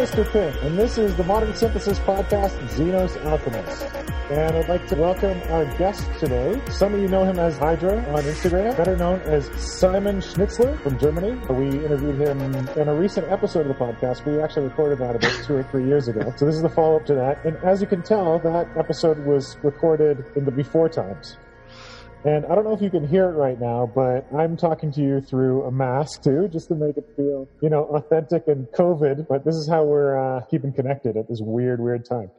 Mr. Pink, and this is the Modern Synthesis Podcast, Xenos Alchemist. And I'd like to welcome our guest today. Some of you know him as Hydra on Instagram, better known as Simon Schnitzler from Germany. We interviewed him in a recent episode of the podcast. We actually recorded that about two or three years ago. So this is the follow-up to that. And as you can tell, that episode was recorded in the before times. And I don't know if you can hear it right now, but I'm talking to you through a mask too, just to make it feel, you know, authentic and COVID. But this is how we're uh, keeping connected at this weird, weird time.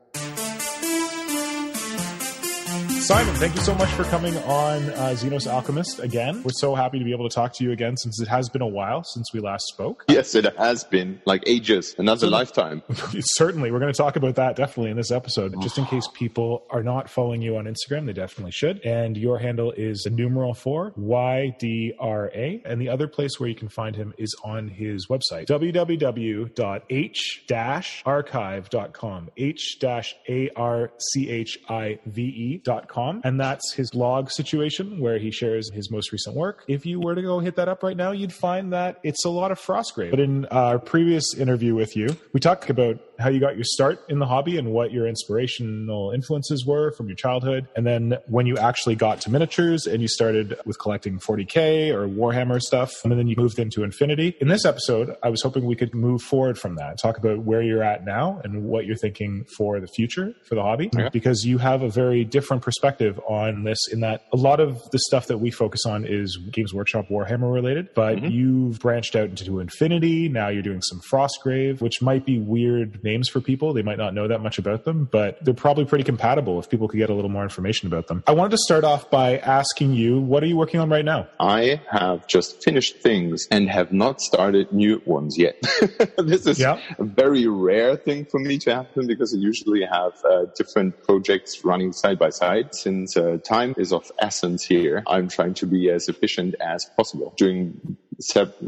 Simon, thank you so much for coming on uh, Xenos Alchemist again. We're so happy to be able to talk to you again since it has been a while since we last spoke. Yes, it has been like ages, another lifetime. Certainly. We're going to talk about that definitely in this episode. Just in case people are not following you on Instagram, they definitely should. And your handle is numeral four YDRA. And the other place where you can find him is on his website, www.h-archive.com. H-A-R-C-H-I-V-E.com com, and that's his log situation where he shares his most recent work. If you were to go hit that up right now, you'd find that it's a lot of Frostgrave. But in our previous interview with you, we talked about how you got your start in the hobby and what your inspirational influences were from your childhood. And then when you actually got to miniatures and you started with collecting 40K or Warhammer stuff, and then you moved into Infinity. In this episode, I was hoping we could move forward from that, talk about where you're at now and what you're thinking for the future for the hobby, because you have a very different perspective on this in that a lot of the stuff that we focus on is Games Workshop Warhammer related, but mm-hmm. you've branched out into Infinity. Now you're doing some Frostgrave, which might be weird names for people. They might not know that much about them, but they're probably pretty compatible if people could get a little more information about them. I wanted to start off by asking you, what are you working on right now? I have just finished things and have not started new ones yet. this is yeah. a very rare thing for me to happen because I usually have uh, different projects running side by side. Since uh, time is of essence here, I'm trying to be as efficient as possible. Doing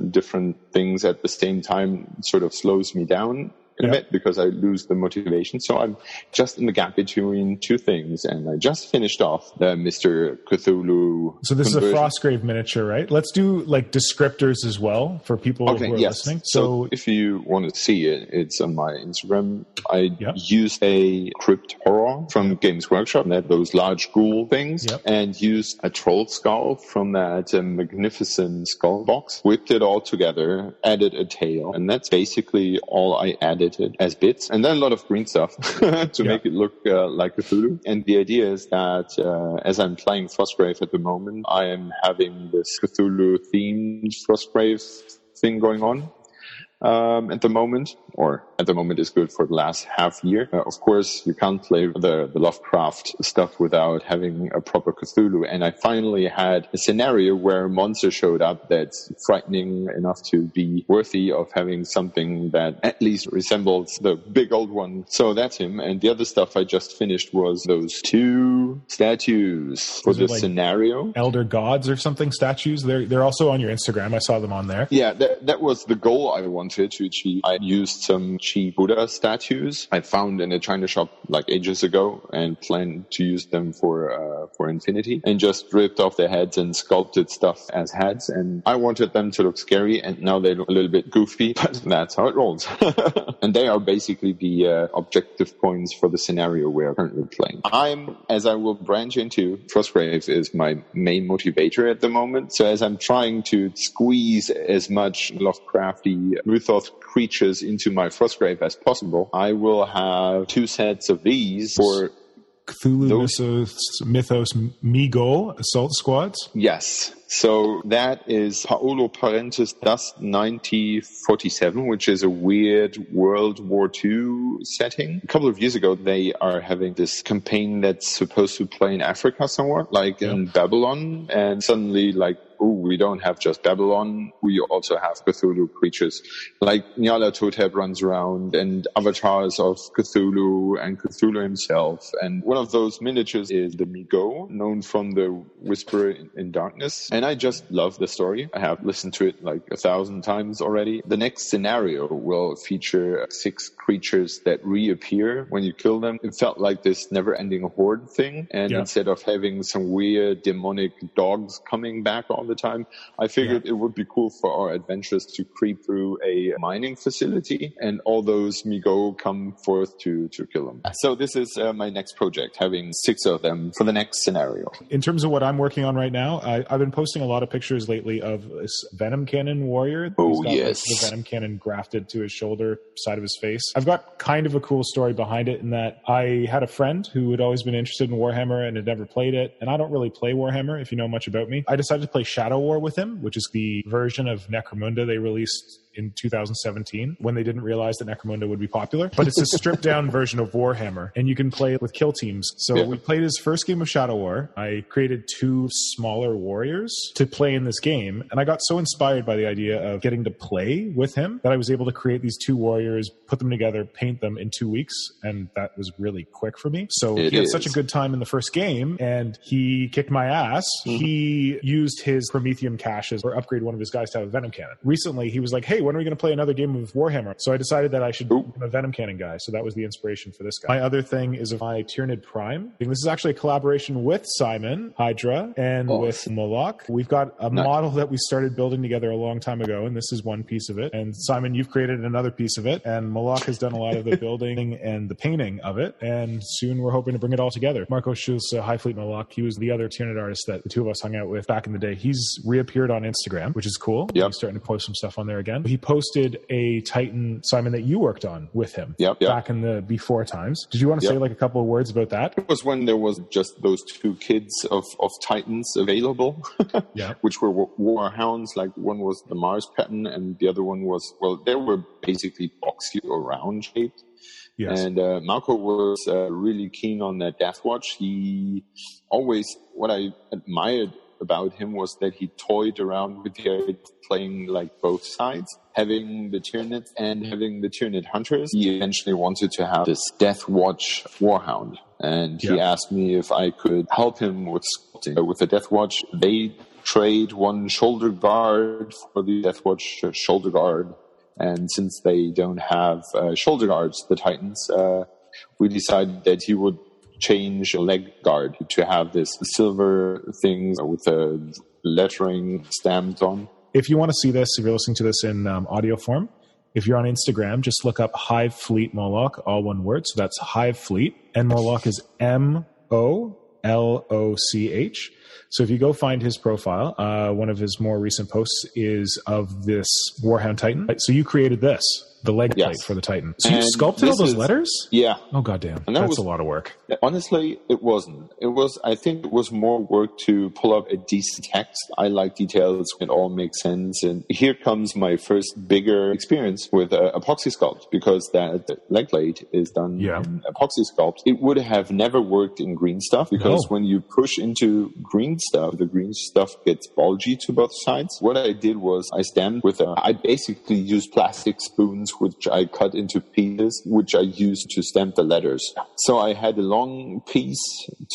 different things at the same time sort of slows me down a bit because I lose the motivation. So I'm just in the gap between two things, and I just finished off the Mr. Cthulhu. So this conversion. is a Frostgrave miniature, right? Let's do like descriptors as well for people okay, who are yes. listening. So, so, if you want to see it, it's on my Instagram. I used a crypt horror from Games Workshop, that those large ghoul things, yep. and used a troll skull from that magnificent skull box. Whipped it all together, added a tail, and that's basically all I added as bits, and then a lot of green stuff to yeah. make it look uh, like Cthulhu. And the idea is that uh, as I'm playing Frostgrave at the moment, I am having this Cthulhu themed Frostgrave thing going on um, at the moment, or at the moment is good for the last half year. Uh, of course, you can't play the, the Lovecraft stuff without having a proper Cthulhu. And I finally had a scenario where a monster showed up that's frightening enough to be worthy of having something that at least resembles the big old one. So that's him. And the other stuff I just finished was those two statues for the like scenario. Elder gods or something statues. They're, they're also on your Instagram. I saw them on there. Yeah, that, that was the goal I wanted to achieve. I used some Buddha statues I found in a China shop like ages ago and planned to use them for uh, for Infinity and just ripped off their heads and sculpted stuff as heads. And I wanted them to look scary, and now they look a little bit goofy, but that's how it rolls. and they are basically the uh, objective points for the scenario we're currently playing. I'm, as I will branch into, Frostgrave is my main motivator at the moment. So as I'm trying to squeeze as much Lovecrafty mythos creatures into my Frostgrave as possible, I will have two sets of these for Cthulhu Mythos, Mythos Mi-Go assault squads? Yes. So that is Paolo Parente's Dust 9047, which is a weird World War II setting. A couple of years ago, they are having this campaign that's supposed to play in Africa somewhere, like in Babylon. And suddenly, like, oh, we don't have just Babylon. We also have Cthulhu creatures. Like Nyarlathotep runs around and avatars of Cthulhu and Cthulhu himself. And one of those miniatures is the Mi-Go, known from the Whisper in Darkness. And and I just love the story. I have listened to it like a thousand times already. The next scenario will feature six creatures that reappear when you kill them. It felt like this never ending horde thing. And yeah. instead of having some weird demonic dogs coming back all the time, I figured yeah. it would be cool for our adventurers to creep through a mining facility and all those Mi-Go come forth to, to kill them. So this is uh, my next project, having six of them for the next scenario. In terms of what I'm working on right now, I, have been posting a lot of pictures lately of this Venom Cannon warrior. Oh, yes. Like, the Venom Cannon grafted to his shoulder, side of his face. I've got kind of a cool story behind it in that I had a friend who had always been interested in Warhammer and had never played it. And I don't really play Warhammer, if you know much about me. I decided to play Shadow War with him, which is the version of Necromunda they released in 2017 when they didn't realize that Necromunda would be popular. But it's a stripped down version of Warhammer, and you can play it with kill teams. So yeah. we played his first game of Shadow War. I created two smaller warriors to play in this game, and I got so inspired by the idea of getting to play with him that I was able to create these two warriors, put them together, paint them in two weeks, and that was really quick for me. So it he had is. such a good time in the first game, and he kicked my ass. Mm-hmm. He used his Promethium caches or upgrade one of his guys to have a Venom cannon. Recently, he was like, "Hey, when are we going to play another game of Warhammer? So I decided that I should be a Venom Cannon guy. So that was the inspiration for this guy. My other thing is of my Tyranid Prime. This is actually a collaboration with Simon Hydra and awesome. with Moloch. We've got a nice. model that we started building together a long time ago, and this is one piece of it. And Simon, you've created another piece of it, and Moloch has done a lot of the building and the painting of it. And soon we're hoping to bring it all together. Marco Schulz, uh, Hive Fleet Moloch, he was the other Tyranid artist that the two of us hung out with back in the day. He's reappeared on Instagram, which is cool. Yeah, He's starting to post some stuff on there again. He posted posted a Titan, Simon, that you worked on with him yep, yep. back in the before times. Did you want to yep. say like a couple of words about that? It was when there was just those two kids of, of Titans available, yeah. which were war hounds. Like one was the Mars pattern and the other one was, well, they were basically boxy or round shaped. Yes. And uh, Marco was uh, really keen on that Death Watch. He always, what I admired about him was that he toyed around with the idea of playing like both sides, having the Tyranids and having the Tyranid hunters. He eventually wanted to have this Death Watch Warhound. And yeah. he asked me if I could help him with sculpting. With the Death Watch, they trade one shoulder guard for the Death Watch shoulder guard. And since they don't have uh, shoulder guards, the Titans, uh, we decided that he would change a leg guard to have this silver thing with a lettering stamped on. If you want to see this, if you're listening to this in um, audio form, if you're on Instagram, just look up Hive Fleet Moloch, all one word. So that's Hive Fleet. And Moloch is M O L O C H. So if you go find his profile, uh, one of his more recent posts is of this Warhound Titan. So you created this the leg yes. plate for the Titan. So and you sculpted all those is, letters? Yeah. Oh goddamn, and that that's was, a lot of work. Honestly, it wasn't. It was. I think it was more work to pull up a decent text. I like details. It all makes sense. And here comes my first bigger experience with uh, epoxy sculpt because that leg plate is done yeah. in epoxy sculpt. It would have never worked in green stuff because no. when you push into green stuff, the green stuff gets bulgy to both sides. What I did was I stamped with a. I basically used plastic spoons which I cut into pieces, which I used to stamp the letters. So I had a long piece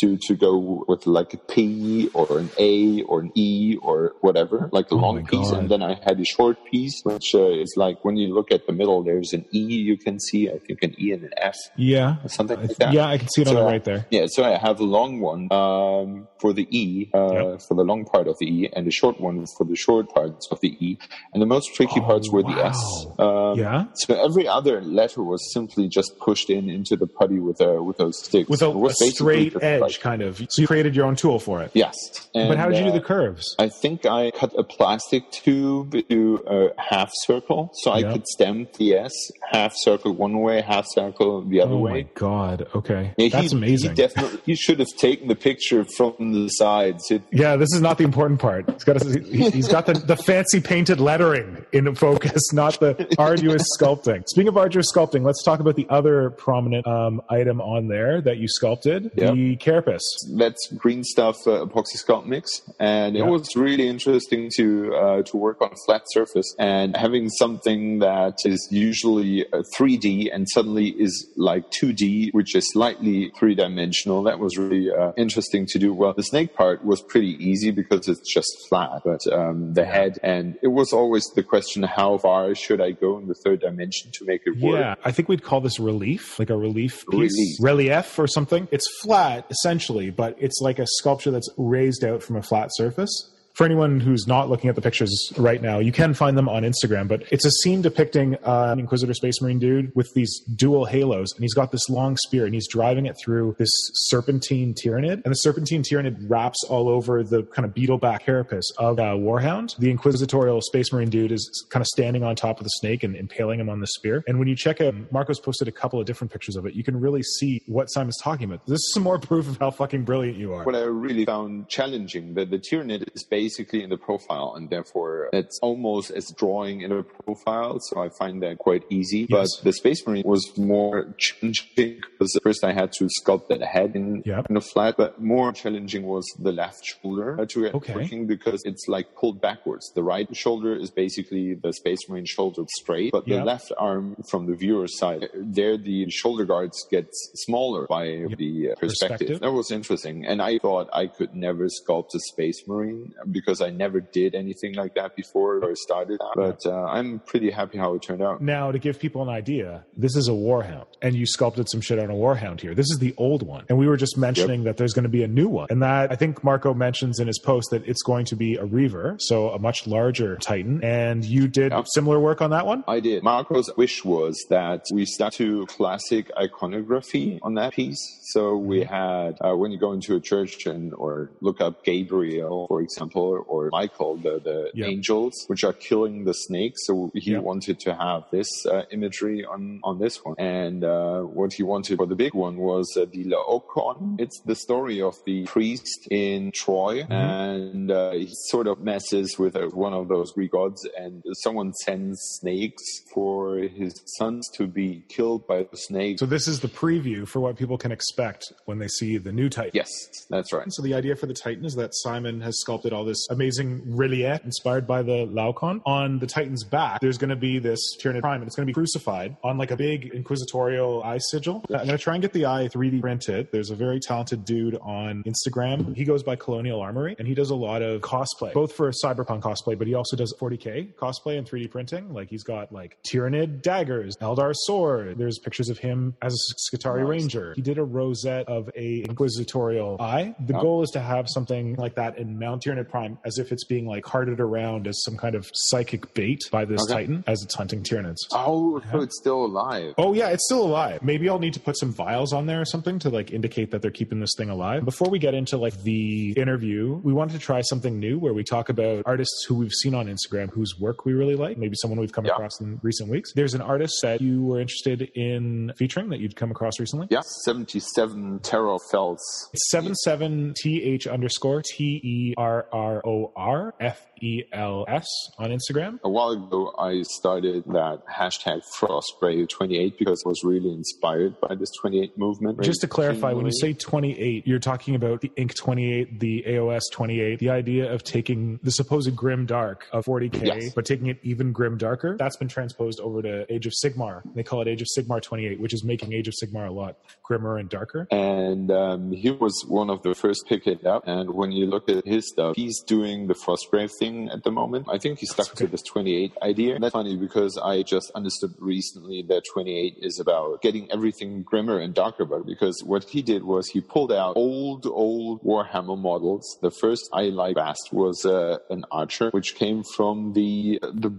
to, to go with like a P or an A or an E or whatever, like a oh long piece. And then I had a short piece, which uh, is like when you look at the middle, there's an E you can see, I think an E and an F. Yeah. Something like that. Yeah, I can see it so on the right there. Yeah. So I have a long one, um, for the E, uh, yep. for the long part of the E and a short one for the short parts of the E. And the most tricky oh, parts were wow. the S. Um, yeah. So every other letter was simply just pushed in into the putty with a with those sticks. With a, a straight edge, like, kind of. So you created your own tool for it. Yes. And, but how did you uh, do the curves? I think I cut a plastic tube to a half circle, so yep. I could stamp the S half circle one way, half circle the other oh way. Oh my god! Okay, yeah, that's he, amazing. He definitely, he should have taken the picture from the sides. It, yeah, this is not the important part. He's got a, he's got the, the fancy painted lettering in focus, not the arduous sculpting. Speaking of arduous sculpting, let's talk about the other prominent um, item on there that you sculpted, yep. the carapace. That's green stuff uh, epoxy sculpt mix, and it yep. was really interesting to uh, to work on a flat surface and having something that is usually 3D and suddenly is like 2D, which is slightly three dimensional. That was really uh, interesting to do. Well, the snake part was pretty easy because it's just flat, but um, the head and it was always the question: how far should I go in the third dimension to make it work? Yeah, I think we'd call this relief, like a relief piece, relief, relief or something. It's flat essentially, but it's like a sculpture that's raised out from a flat surface for anyone who's not looking at the pictures right now, you can find them on Instagram. But it's a scene depicting uh, an Inquisitor Space Marine dude with these dual halos, and he's got this long spear, and he's driving it through this serpentine Tyranid, and the serpentine Tyranid wraps all over the kind of beetleback carapace of uh, Warhound. The Inquisitorial Space Marine dude is kind of standing on top of the snake and impaling him on the spear. And when you check out, Marco's posted a couple of different pictures of it. You can really see what Simon's talking about. This is some more proof of how fucking brilliant you are. What I really found challenging that the Tyranid is based basically in the profile, and therefore it's almost as drawing in a profile. So I find that quite easy. Yes. But the Space Marine was more challenging because first I had to sculpt that head in, yep. in a flat, but more challenging was the left shoulder to get okay. working because it's like pulled backwards. The right shoulder is basically the Space Marine shoulder straight, but yep. the left arm from the viewer's side, there the shoulder guards get smaller by yep. the uh, perspective. perspective. That was interesting. And I thought I could never sculpt a Space Marine because I never did anything like that before or started. But uh, I'm pretty happy how it turned out. Now, to give people an idea, this is a Warhound, and you sculpted some shit on a Warhound here. This is the old one, and we were just mentioning yep. that there's going to be a new one, and that I think Marco mentions in his post that it's going to be a Reaver, so a much larger Titan. And you did yep. similar work on that one. I did. Marco's wish was that we stuck to classic iconography on that piece. So we mm-hmm. had uh, when you go into a church and or look up Gabriel, for example, or Michael, the, the yep. angels, which are killing the snakes. So he yep. wanted to have this uh, imagery on, on this one. And uh, what he wanted for the big one was uh, the Laocoon. It's the story of the priest in Troy. Mm-hmm. And uh, he sort of messes with uh, one of those Greek gods. And someone sends snakes for his sons to be killed by the snake. So this is the preview for what people can expect when they see the new Titan. Yes, that's right. So the idea for the Titan is that Simon has sculpted all this amazing relief inspired by the Laocoon. On the Titan's back, there's going to be this Tyranid Prime, and it's going to be crucified on like a big inquisitorial eye sigil. I'm going to try and get the eye 3D printed. There's a very talented dude on Instagram. He goes by Colonial Armory, and he does a lot of cosplay, both for cyberpunk cosplay, but he also does 40k cosplay and 3D printing. Like he's got like Tyranid daggers, Eldar sword. There's pictures of him as a Skitarii nice. Ranger. He did a rosette of a inquisitorial eye. The goal is to have something like that in Mount Tyranid Prime as if it's being like carted around as some kind of psychic bait by this okay. titan as it's hunting Tyranids. Oh, yeah. so it's still alive. Oh yeah, it's still alive. Maybe I'll need to put some vials on there or something to like indicate that they're keeping this thing alive. Before we get into like the interview, we wanted to try something new where we talk about artists who we've seen on Instagram whose work we really like. Maybe someone we've come yeah. across in recent weeks. There's an artist that you were interested in featuring that you'd come across recently. Yeah, 77 Terror Felts. 77 th underscore t e r r o R F E L S on Instagram. A while ago, I started that hashtag Frostgrave28 because I was really inspired by this 28 movement. Just to clarify, when you say 28, you're talking about the Inq 28, the AOS 28, the idea of taking the supposed grim dark of 40K, yes. but taking it even grim darker. That's been transposed over to Age of Sigmar. They call it Age of Sigmar 28, which is making Age of Sigmar a lot grimmer and darker. And um, he was one of the first pick it up. And when you look at his stuff, he's doing the Frostgrave thing at the moment. I think he stuck okay. to this 28 idea. And that's funny because I just understood recently that 28 is about getting everything grimmer and darker. But because what he did was he pulled out old, old Warhammer models. The first I liked best was uh, an archer, which came from the the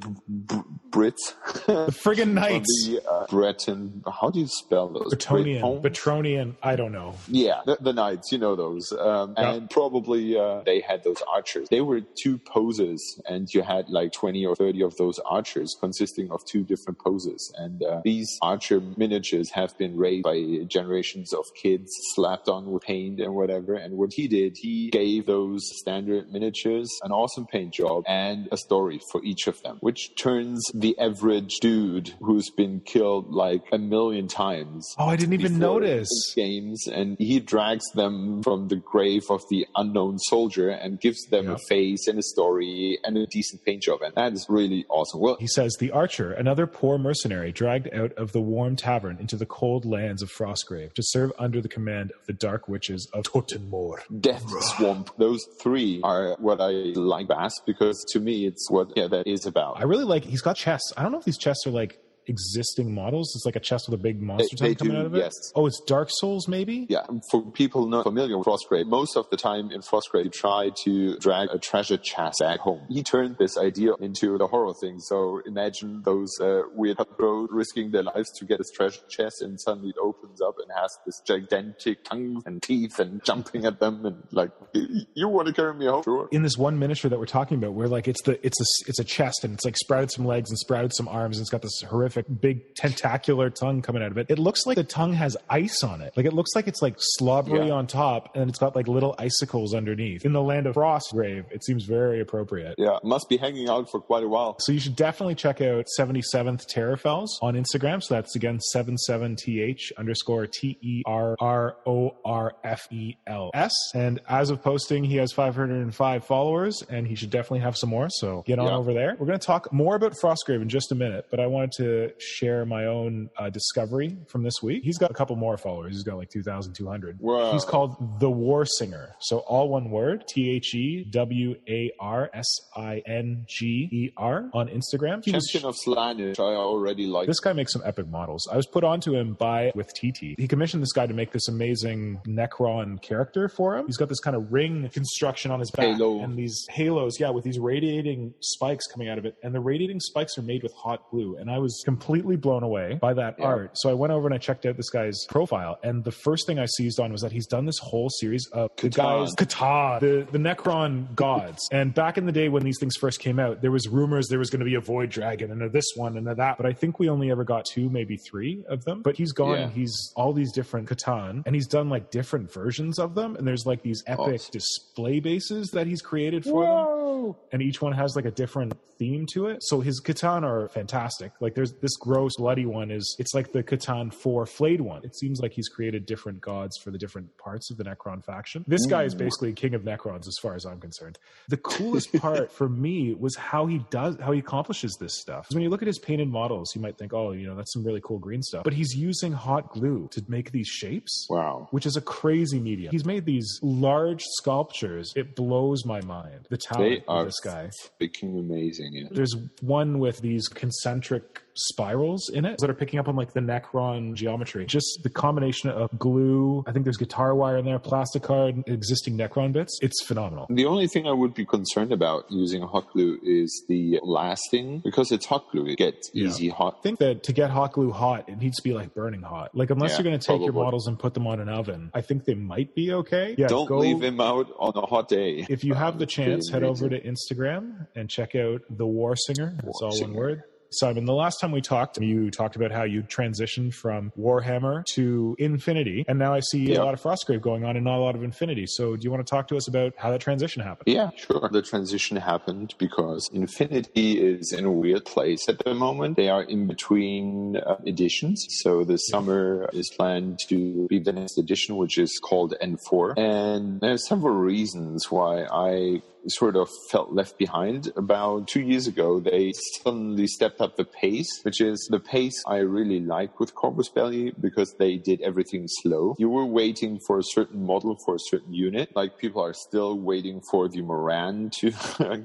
Brits, the friggin' knights, the uh, Breton. How do you spell those? Bretonnian, Bretronian. I don't know. Yeah, the, the knights. You know those. Um, yep. And probably uh, they had those archers. They were two poses, and you had like 20 or 30 of those archers consisting of two different poses. And uh, these archer miniatures have been raised by generations of kids, slapped on with paint and whatever. And what he did, he gave those standard miniatures an awesome paint job and a story for each of them, which turns the average dude who's been killed like a million times. Oh, I didn't even notice. Games, and he drags them from the grave of the unknown soldier and gives them yeah. a face and a story and a decent paint job. And that is really awesome. Well, he says the archer, another poor mercenary, dragged out of the warm tavern into the cold lands of Frostgrave to serve under the command of the dark witches of Totenmoor. Death Swamp. Those three are what I like best because to me, it's what yeah, that is about. I really like. He's got chests. I don't know if these chests are like existing models? It's like a chest with a big monster they, they coming do, out of it. Yes. Oh, it's Dark Souls, maybe. Yeah. For people not familiar with Frostgrave, most of the time in Frostgrave, you try to drag a treasure chest back home. He turned this idea into the horror thing. So imagine those uh, weird cutthroats risking their lives to get his treasure chest, and suddenly it opens up and has this gigantic tongue and teeth and jumping at them, and like, you want to carry me home? Sure. In this one miniature that we're talking about, where like it's the it's a it's a chest and it's like sprouted some legs and sprouted some arms and it's got this horrific big tentacular tongue coming out of it. It looks like the tongue has ice on it. Like it looks like it's like slobbery yeah. on top and it's got like little icicles underneath. In the land of Frostgrave, it seems very appropriate. Yeah, must be hanging out for quite a while. So you should definitely check out 77th Terrorfels on Instagram. So that's again 77th underscore T E R R O R F E L S. And as of posting, he has 505 followers and he should definitely have some more. So get on yeah. over there. We're going to talk more about Frostgrave in just a minute, but I wanted to share my own uh, discovery from this week. He's got a couple more followers. He's got like 2,200. Wow. He's called The War Singer. So all one word, T H E W A R S I N G E R on Instagram. He Champion was, of Slaanesh, I already like. This guy makes some epic models. I was put onto him by with TT. He commissioned this guy to make this amazing Necron character for him. He's got this kind of ring construction on his back Halo. and these halos, yeah, with these radiating spikes coming out of it. And the radiating spikes are made with hot glue. And I was completely blown away by that yeah. art. So I went over and I checked out this guy's profile, and the first thing I seized on was that he's done this whole series of the guys, Kata, the, the Necron gods. And back in the day when these things first came out, there was rumors there was going to be a Void Dragon and a this one and a that, but I think we only ever got two, maybe three of them. But he's gone, yeah. he's all these different C'tan, and he's done like different versions of them. And there's like these epic oh. display bases that he's created for Whoa. them, and each one has like a different theme to it. So his C'tan are fantastic. Like there's this gross bloody one is it's like the C'tan 4 flayed one. It seems like he's created different gods for the different parts of the Necron faction. This guy is mm. basically king of Necrons as far as I'm concerned. The coolest part for me was how he does how he accomplishes this stuff. When you look at his painted models, you might think, "Oh, you know, that's some really cool green stuff." But he's using hot glue to make these shapes. Wow. Which is a crazy medium. He's made these large sculptures. It blows my mind. The talent of this guy. Freaking amazing. Yeah. There's one with these concentric spirals in it that are picking up on like the Necron geometry. Just the combination of glue, I think there's guitar wire in there, plastic card, existing Necron bits. It's phenomenal. The only thing I would be concerned about using hot glue is the lasting because it's hot glue. It gets yeah. easy hot. I think that to get hot glue hot, it needs to be like burning hot. Like unless yeah, you're going to take probably. your models and put them on an oven, I think they might be okay. Yeah, don't go, leave them out on a hot day. If you have the chance, head over to Instagram and check out the War Singer. War all Singer. one word. Simon, the last time we talked, you talked about how you transitioned from Warhammer to Infinity, and now I see yep. a lot of Frostgrave going on and not a lot of Infinity. So, do you want to talk to us about how that transition happened? Yeah, sure. The transition happened because Infinity is in a weird place at the moment. They are in between uh, editions. So, the summer is planned to be the next edition, which is called N4. And there are several reasons why I sort of felt left behind. About two years ago, they suddenly stepped up the pace, which is the pace I really like with Corvus Belli because they did everything slow. You were waiting for a certain model for a certain unit. Like people are still waiting for the Moran to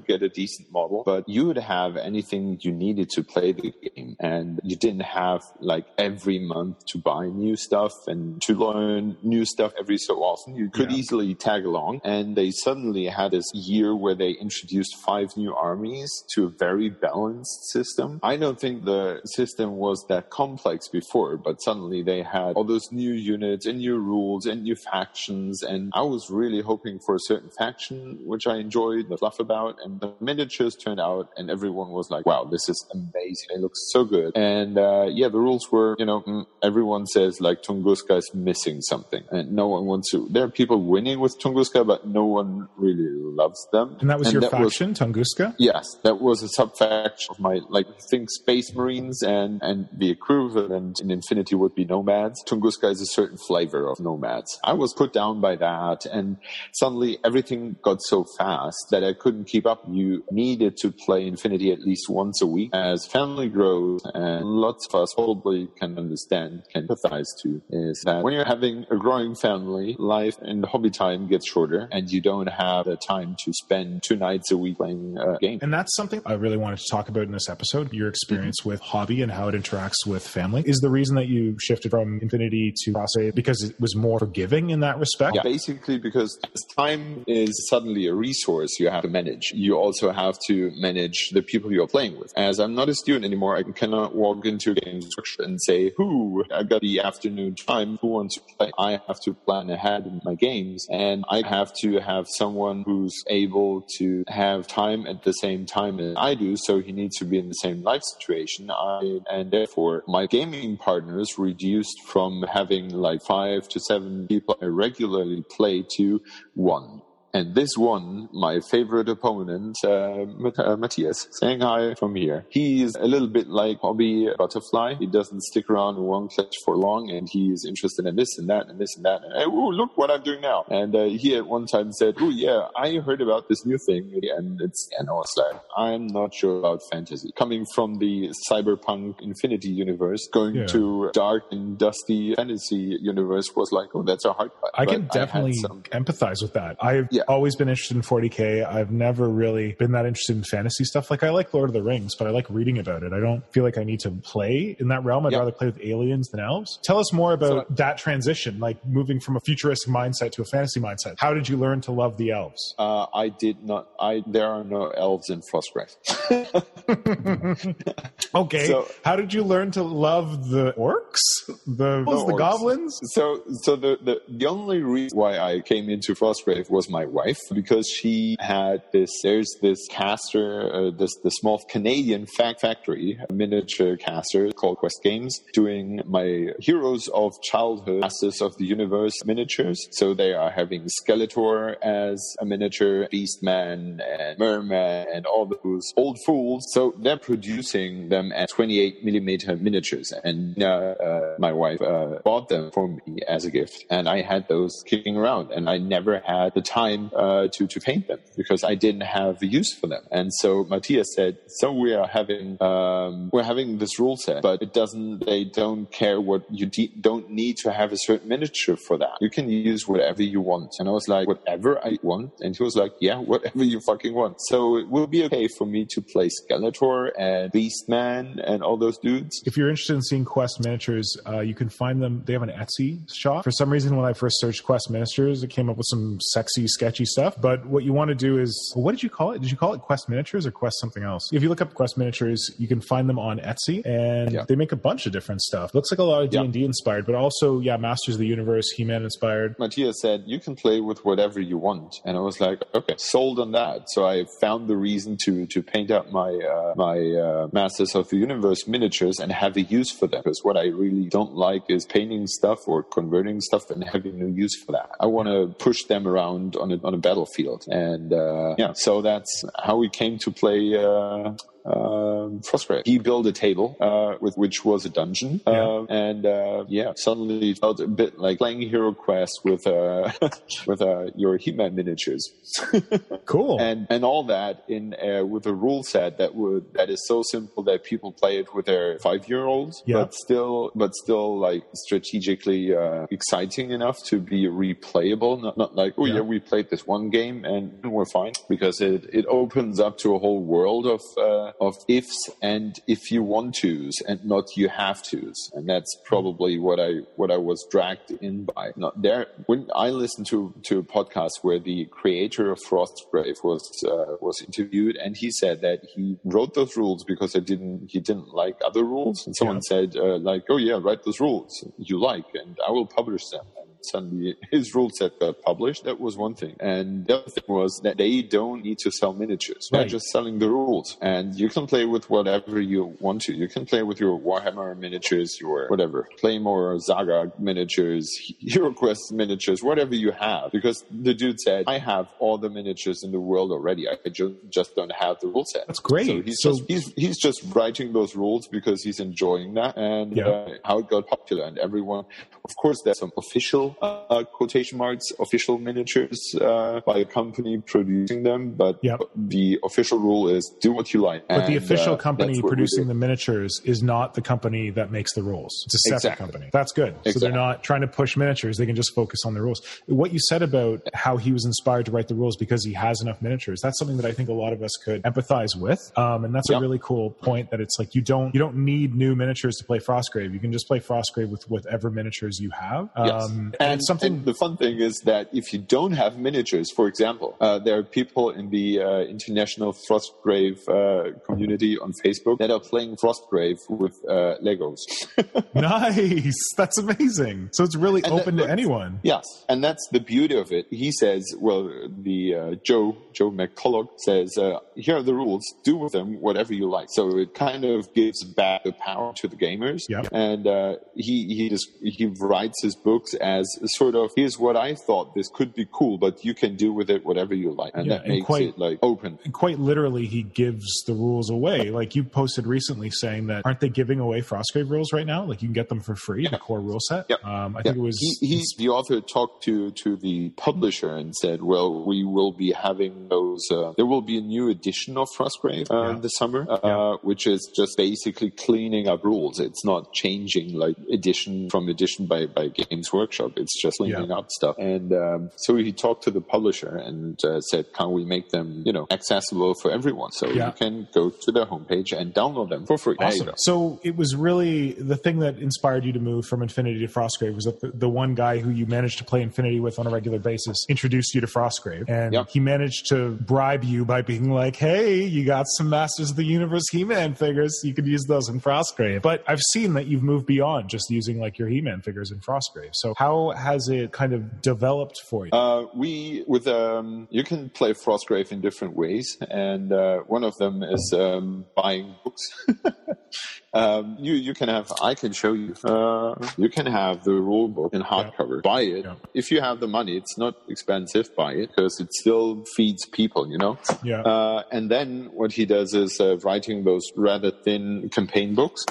get a decent model, but you would have anything you needed to play the game. And you didn't have like every month to buy new stuff and to learn new stuff every so often. You could yeah. easily tag along. And they suddenly had this year year where they introduced five new armies to a very balanced system. I don't think the system was that complex before, but suddenly they had all those new units and new rules and new factions. And I was really hoping for a certain faction, which I enjoyed the fluff about. And the miniatures turned out, and everyone was like, wow, this is amazing. It looks so good. And uh, yeah, the rules were, you know, mm, everyone says like Tunguska is missing something, and no one wants to. There are people winning with Tunguska, but no one really loves them. And that was and your that faction, was, Tunguska? Yes, that was a subfaction of my, like, think Space Marines and, and the equivalent in Infinity would be Nomads. Tunguska is a certain flavor of Nomads. I was put down by that, and suddenly everything got so fast that I couldn't keep up. You needed to play Infinity at least once a week. As family grows, and lots of us probably can understand, can empathize to, is that when you're having a growing family, life and hobby time gets shorter, and you don't have the time to spend two nights a week playing a game. And that's something I really wanted to talk about in this episode. Your experience mm-hmm. with hobby and how it interacts with family is the reason that you shifted from Infinity to Frostgrave because it was more forgiving in that respect. Yeah, basically because time is suddenly a resource you have to manage. You also have to manage the people you're playing with. As I'm not a student anymore, I cannot walk into a game structure and say, "Who I got the afternoon time? Who wants to play?" I have to plan ahead in my games, and I have to have someone who's able to have time at the same time as I do. So he needs to be in the same life situation. I, and therefore, my gaming partners reduced from having like five to seven people I regularly play to one. And this one, my favorite opponent, uh, uh, Matthias, saying hi from here. He's a little bit like Hobby Butterfly. He doesn't stick around in one clutch for long and he's interested in this and that and this and that. And, oh, look what I'm doing now. And uh, he at one time said, oh, yeah, I heard about this new thing. And it's, and I was like, I'm not sure about fantasy. Coming from the cyberpunk infinity universe, going yeah. to dark and dusty fantasy universe was like, oh, that's a hard part. I can definitely I some... empathize with that. I've, yeah always been interested in 40k. I've never really been that interested in fantasy stuff. Like I like Lord of the Rings, but I like reading about it. I don't feel like I need to play in that realm. I'd yep. rather play with aliens than elves. Tell us more about so, that transition, like moving from a futuristic mindset to a fantasy mindset. How did you learn to love the elves? Uh, I did not. I there are no elves in Frostgrave. okay. So, How did you learn to love the orcs? The, the, orcs. the goblins? So so the, the the only reason why I came into Frostgrave was my wife because she had this. There's this caster, uh, this the small Canadian fact factory miniature caster called Quest Games, doing my heroes of childhood, masters of the universe miniatures. So they are having Skeletor as a miniature, Beastman and Merman and all those old fools. So they're producing them at 28 millimeter miniatures, and uh, uh, my wife uh, bought them for me as a gift, and I had those kicking around, and I never had the time uh, to to paint them because I didn't have a use for them. And so Matthias said, "So we are having um, we're having this rule set, but it doesn't. They don't care what you de- don't need to have a certain miniature for that. You can use whatever you want." And I was like, "Whatever I want," and he was like, "Yeah, whatever you fucking want." So it will be okay for me to play Skeletor and Beastman and all those dudes. If you're interested in seeing Quest miniatures, uh, you can find them. They have an Etsy shop. For some reason, when I first searched Quest miniatures, it came up with some sexy, sketchy stuff. But what you want to do is, what did you call it? Did you call it Quest miniatures or Quest something else? If you look up Quest miniatures, you can find them on Etsy, and yeah. they make a bunch of different stuff. Looks like a lot of D and D inspired, but also yeah, Masters of the Universe, He Man inspired. Matthias said you can play with whatever you want, and I was like, okay, sold on that. So I found the reason to to paint up my uh, my uh, Masters of the Universe miniatures and have a use for them. Because what I really don't like is painting stuff or converting stuff and having no use for that. I want to push them around on a, on a battlefield, and uh, yeah, so that's how we came to play uh, um, Frostgrave. He built a table uh, with which was a dungeon, yeah. Uh, and uh, yeah, suddenly it felt a bit like playing Hero Quest with uh, with uh, your He-Man miniatures. cool, and and all that in uh, with a rule set that would that is so simple that people play it with their five year olds, yeah. but still but still like strategically exciting enough to be replayable. Not not like oh yeah. yeah. we played this one game and we're fine because it it opens up to a whole world of of ifs and if you want tos and not you have tos, and that's probably what I what I was dragged in by. Not there when I listened to to a podcast where the creator of Frostgrave was uh, was interviewed, and he said that he wrote those rules because I didn't he didn't like other rules, and someone yeah. said uh, like, oh yeah, write those rules you like, and I will publish them suddenly his rule set got published. That was one thing. And the other thing was that they don't need to sell miniatures. They're just selling the rules. And you can play with whatever you want to. You can play with your Warhammer miniatures, your whatever, Claymore, Zaga miniatures, HeroQuest miniatures, whatever you have. Because the dude said, I have all the miniatures in the world already. I just, just don't have the rule set. That's great. So he's, so, just, he's, he's just writing those rules because he's enjoying that and yeah. uh, how it got popular. And everyone, of course, there's some official uh, quotation marks official miniatures uh, by a company producing them, but yep. the official rule is do what you like. But and, the official uh, company producing the miniatures is not the company that makes the rules. It's a separate exactly. company. That's good. Exactly. So they're not trying to push miniatures. They can just focus on the rules. What you said about how he was inspired to write the rules because he has enough miniatures, that's something that I think a lot of us could empathize with. Um, and that's yep. a really cool point that it's like you don't you don't need new miniatures to play Frostgrave. You can just play Frostgrave with whatever miniatures you have. Um, yes. And something. And the fun thing is that if you don't have miniatures, for example, uh, there are people in the uh, international Frostgrave uh, community on Facebook that are playing Frostgrave with uh, Legos. nice, that's amazing. So it's really and open that, to anyone. Yes, and that's the beauty of it. He says, well, the uh, Joe Joe McCullough says, uh, here are the rules. Do with them whatever you like. So it kind of gives back the power to the gamers. Yep. And he he just he writes his books as sort of here's what I thought this could be cool, but you can do with it whatever you like, and yeah, that and makes quite, it like open. Quite literally, he gives the rules away. Like you posted recently saying that aren't they giving away Frostgrave rules right now? Like you can get them for free, yeah. the core rule set. Yep. Um, I think it was he, he, the author talked to to the publisher and said, "Well, we will be having those. Uh, there will be a new edition of Frostgrave uh, yeah. this summer, uh, which is just basically cleaning up rules. It's not changing like edition from edition by by Games Workshop. It's just cleaning up stuff. And um, so he talked to the publisher and uh, said, "Can we make them, you know, accessible for everyone? So yeah. you can go to their homepage and download them for free." Awesome. So it was really the thing that inspired you to move from Infinity to Frostgrave was that the, the, one guy who you managed to play Infinity with on a regular basis introduced you to Frostgrave, and yep. he managed to bribe you by being like, "Hey, you got some Masters of the Universe He-Man figures, you could use those in Frostgrave." But I've seen that you've moved beyond just using like your He-Man figures in Frostgrave. So how has it kind of developed for you? Uh, we with um, you can play Frostgrave in different ways, and uh, one of them is um, buying books. um, you you can have I can show you. Uh, you can have the rule book in hardcover. Yeah. Buy it yeah. if you have the money. It's not expensive. Buy it because it still feeds people. You know. Yeah. Uh, and then what he does is uh, writing those rather thin campaign books.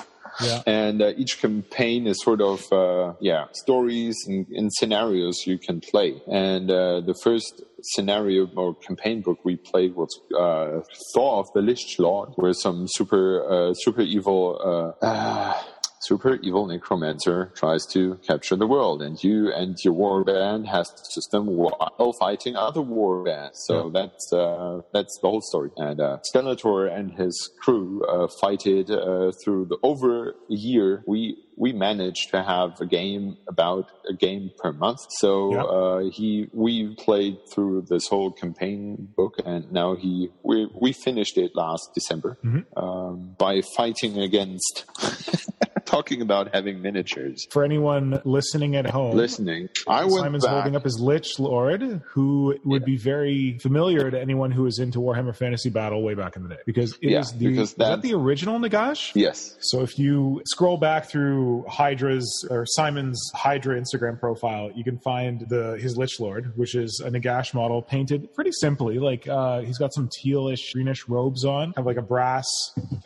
And uh, each campaign is sort of, uh, yeah, stories and, and, scenarios you can play. And uh, the first scenario or campaign book we played was uh, Thaw of the Lich Lord, where some super, uh, super evil, uh, super evil necromancer tries to capture the world, and you and your war band has to system while fighting other war bands. So yeah. that's uh, that's the whole story. And uh, Skeletor and his crew uh, fighted uh, through the over a year. We we managed to have a game about a game per month. So yeah. uh, he we played through this whole campaign book, and now he we we finished it last December mm-hmm. um, by fighting against. talking about having miniatures. For anyone listening at home, listening, I Simon's back. holding up his Lich Lord, who would yeah. be very familiar to anyone who is into Warhammer Fantasy Battle way back in the day, because it yeah, is the is that the original Nagash. Yes. So if you scroll back through Hydra's or Simon's Hydra Instagram profile, you can find the his Lich Lord, which is a Nagash model painted pretty simply. Like uh, he's got some tealish, greenish robes on, have like a brass,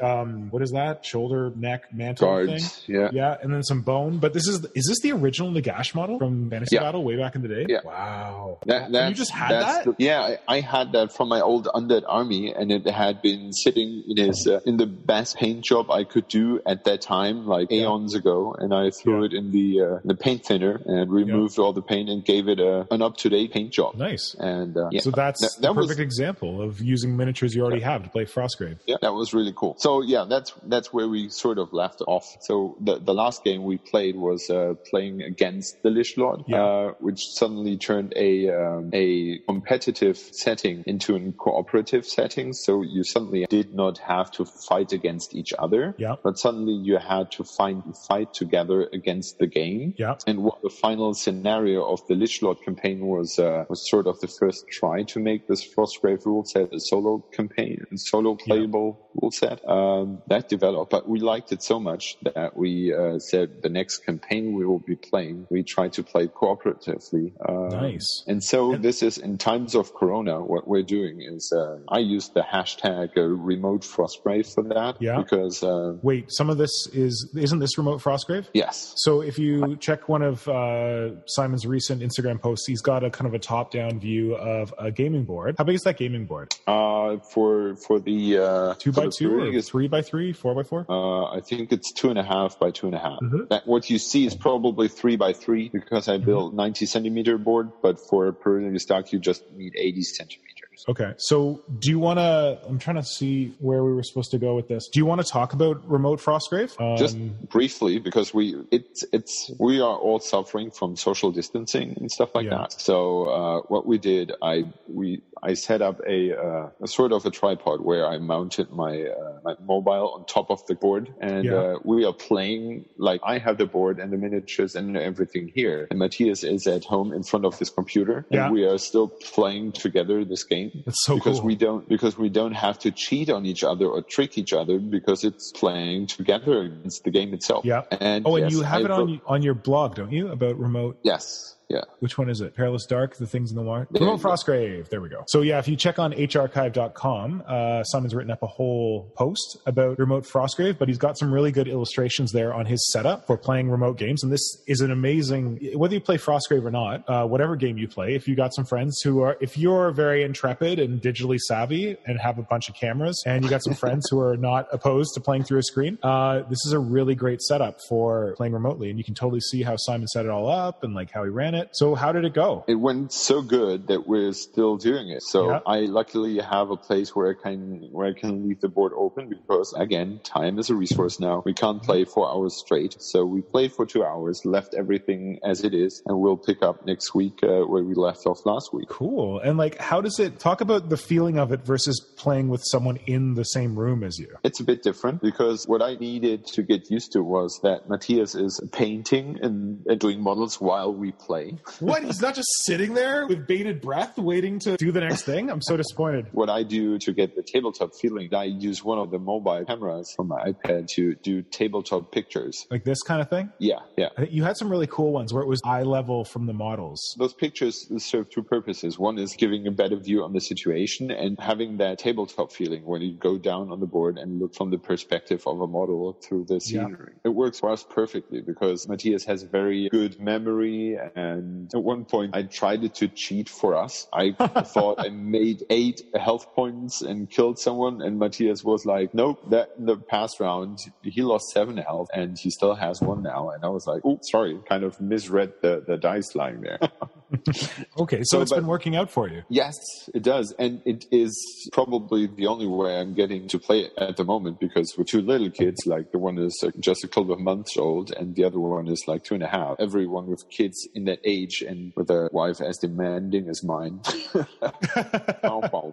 um, what is that? Shoulder, neck, mantle Guards. thing Yeah. Yeah, and then some bone. But this is is this the original Nagash model from Fantasy Yeah. Battle way back in the day? Yeah. Wow. That, you just had that? the- yeah, I, I had that from my old undead army, and it had been sitting in his uh, in the best paint job I could do at that time, like aeons ago. And I threw Yeah. it in the uh, the paint thinner and removed all the paint and gave it a, an up to date paint job. Nice. And uh, yeah, So that's that, the that was perfect example of using miniatures you already have to play Frostgrave. yeah, that was really cool. So yeah, that's that's where we sort of left off. So the the last game we played was uh, playing against the Lich Lord, Yeah. uh, which suddenly turned a um, a competitive setting into a cooperative setting. So you suddenly did not have to fight against each other, Yeah. but suddenly you had to find fight together against the game. Yeah. And what the final scenario of the Lich Lord campaign was uh, was sort of the first try to make this Frostgrave rule set a solo campaign, solo playable rule set. Um, that developed, but we liked it so much that we uh, said the next campaign we will be playing, we try to play cooperatively. Um, Nice. And so this is in times of Corona. What we're doing is uh, I use the hashtag uh, remote Frostgrave for that. Yeah. Because uh, Wait, some of this is isn't this remote Frostgrave? yes, So if you check one of uh, Simon's recent Instagram posts, he's got a kind of a top-down view of a gaming board. How big is that gaming board? Uh, for for the uh, Two by two brewing or three by three, four by four? uh, I think it's two and a half by two and a half. Mhm. That what you see is probably three by three because Mm-hmm. I built 90 centimeter board, but for a Peruvian stock you just need 80 centimeters. Okay. So do you want to? I'm trying to see where we were supposed to go with this. Do you want to talk about remote Frostgrave? Um, Just briefly, because we it's it's we are all suffering from social distancing and stuff like Yeah. that. So uh, what we did, I we I set up a, uh, a sort of a tripod where I mounted my uh, my mobile on top of the board, and Yeah. uh, we are playing like I have the board and the miniatures and everything here, and Matthias is at home in front of his computer, Yeah. and we are still playing together this game That's so because cool. we don't because we don't have to cheat on each other or trick each other because it's playing together against the game itself. Yeah. And oh, and yes, you have I it wrote- on on your blog, don't you? About remote. Yes. Yeah. Which one is it? Perilous Dark, The Things in the Water? There Remote. Frostgrave. There we go. So yeah, if you check on hrarchive.com, uh, Simon's written up a whole post about remote Frostgrave, but he's got some really good illustrations there on his setup for playing remote games. And this is an amazing, whether you play Frostgrave or not, uh, whatever game you play, if you got some friends who are, if you're very intrepid and digitally savvy and have a bunch of cameras and you got some friends who are not opposed to playing through a screen, uh, this is a really great setup for playing remotely. And you can totally see how Simon set it all up and like how he ran it. So how did it go? It went so good that we're still doing it. So Yeah. I luckily have a place where I can where I can leave the board open because again, time is a resource now. We can't play four hours straight. So we played for two hours, left everything as it is, and we'll pick up next week uh, where we left off last week. Cool. And like, how does it talk about the feeling of it versus playing with someone in the same room as you? It's a bit different because what I needed to get used to was that Matthias is painting and, and doing models while we play. What? He's not just sitting there with bated breath waiting to do the next thing? I'm so disappointed. What I do to get the tabletop feeling, I use one of the mobile cameras from my iPad to do tabletop pictures. Like this kind of thing? Yeah, yeah. Uh, you had some really cool ones where it was eye level from the models. Those pictures serve two purposes. One is giving a better view on the situation and having that tabletop feeling when you go down on the board and look from the perspective of a model through the Yeah. scenery. It works for us perfectly because Matthias has very good memory. And at one point, I tried to cheat for us. I thought I made eight health points and killed someone. And Matthias was like, nope, that in the past round, he lost seven health and he still has one now. And I was like, oh, sorry, kind of misread the, the dice lying there. Okay, so, So, it's but- been working out for you. Yes, it does. And it is probably the only way I'm getting to play it at the moment because with two little kids, like the one is just a couple of months old and the other one is like two and a half. Everyone with kids in that age and with a wife as demanding as mine.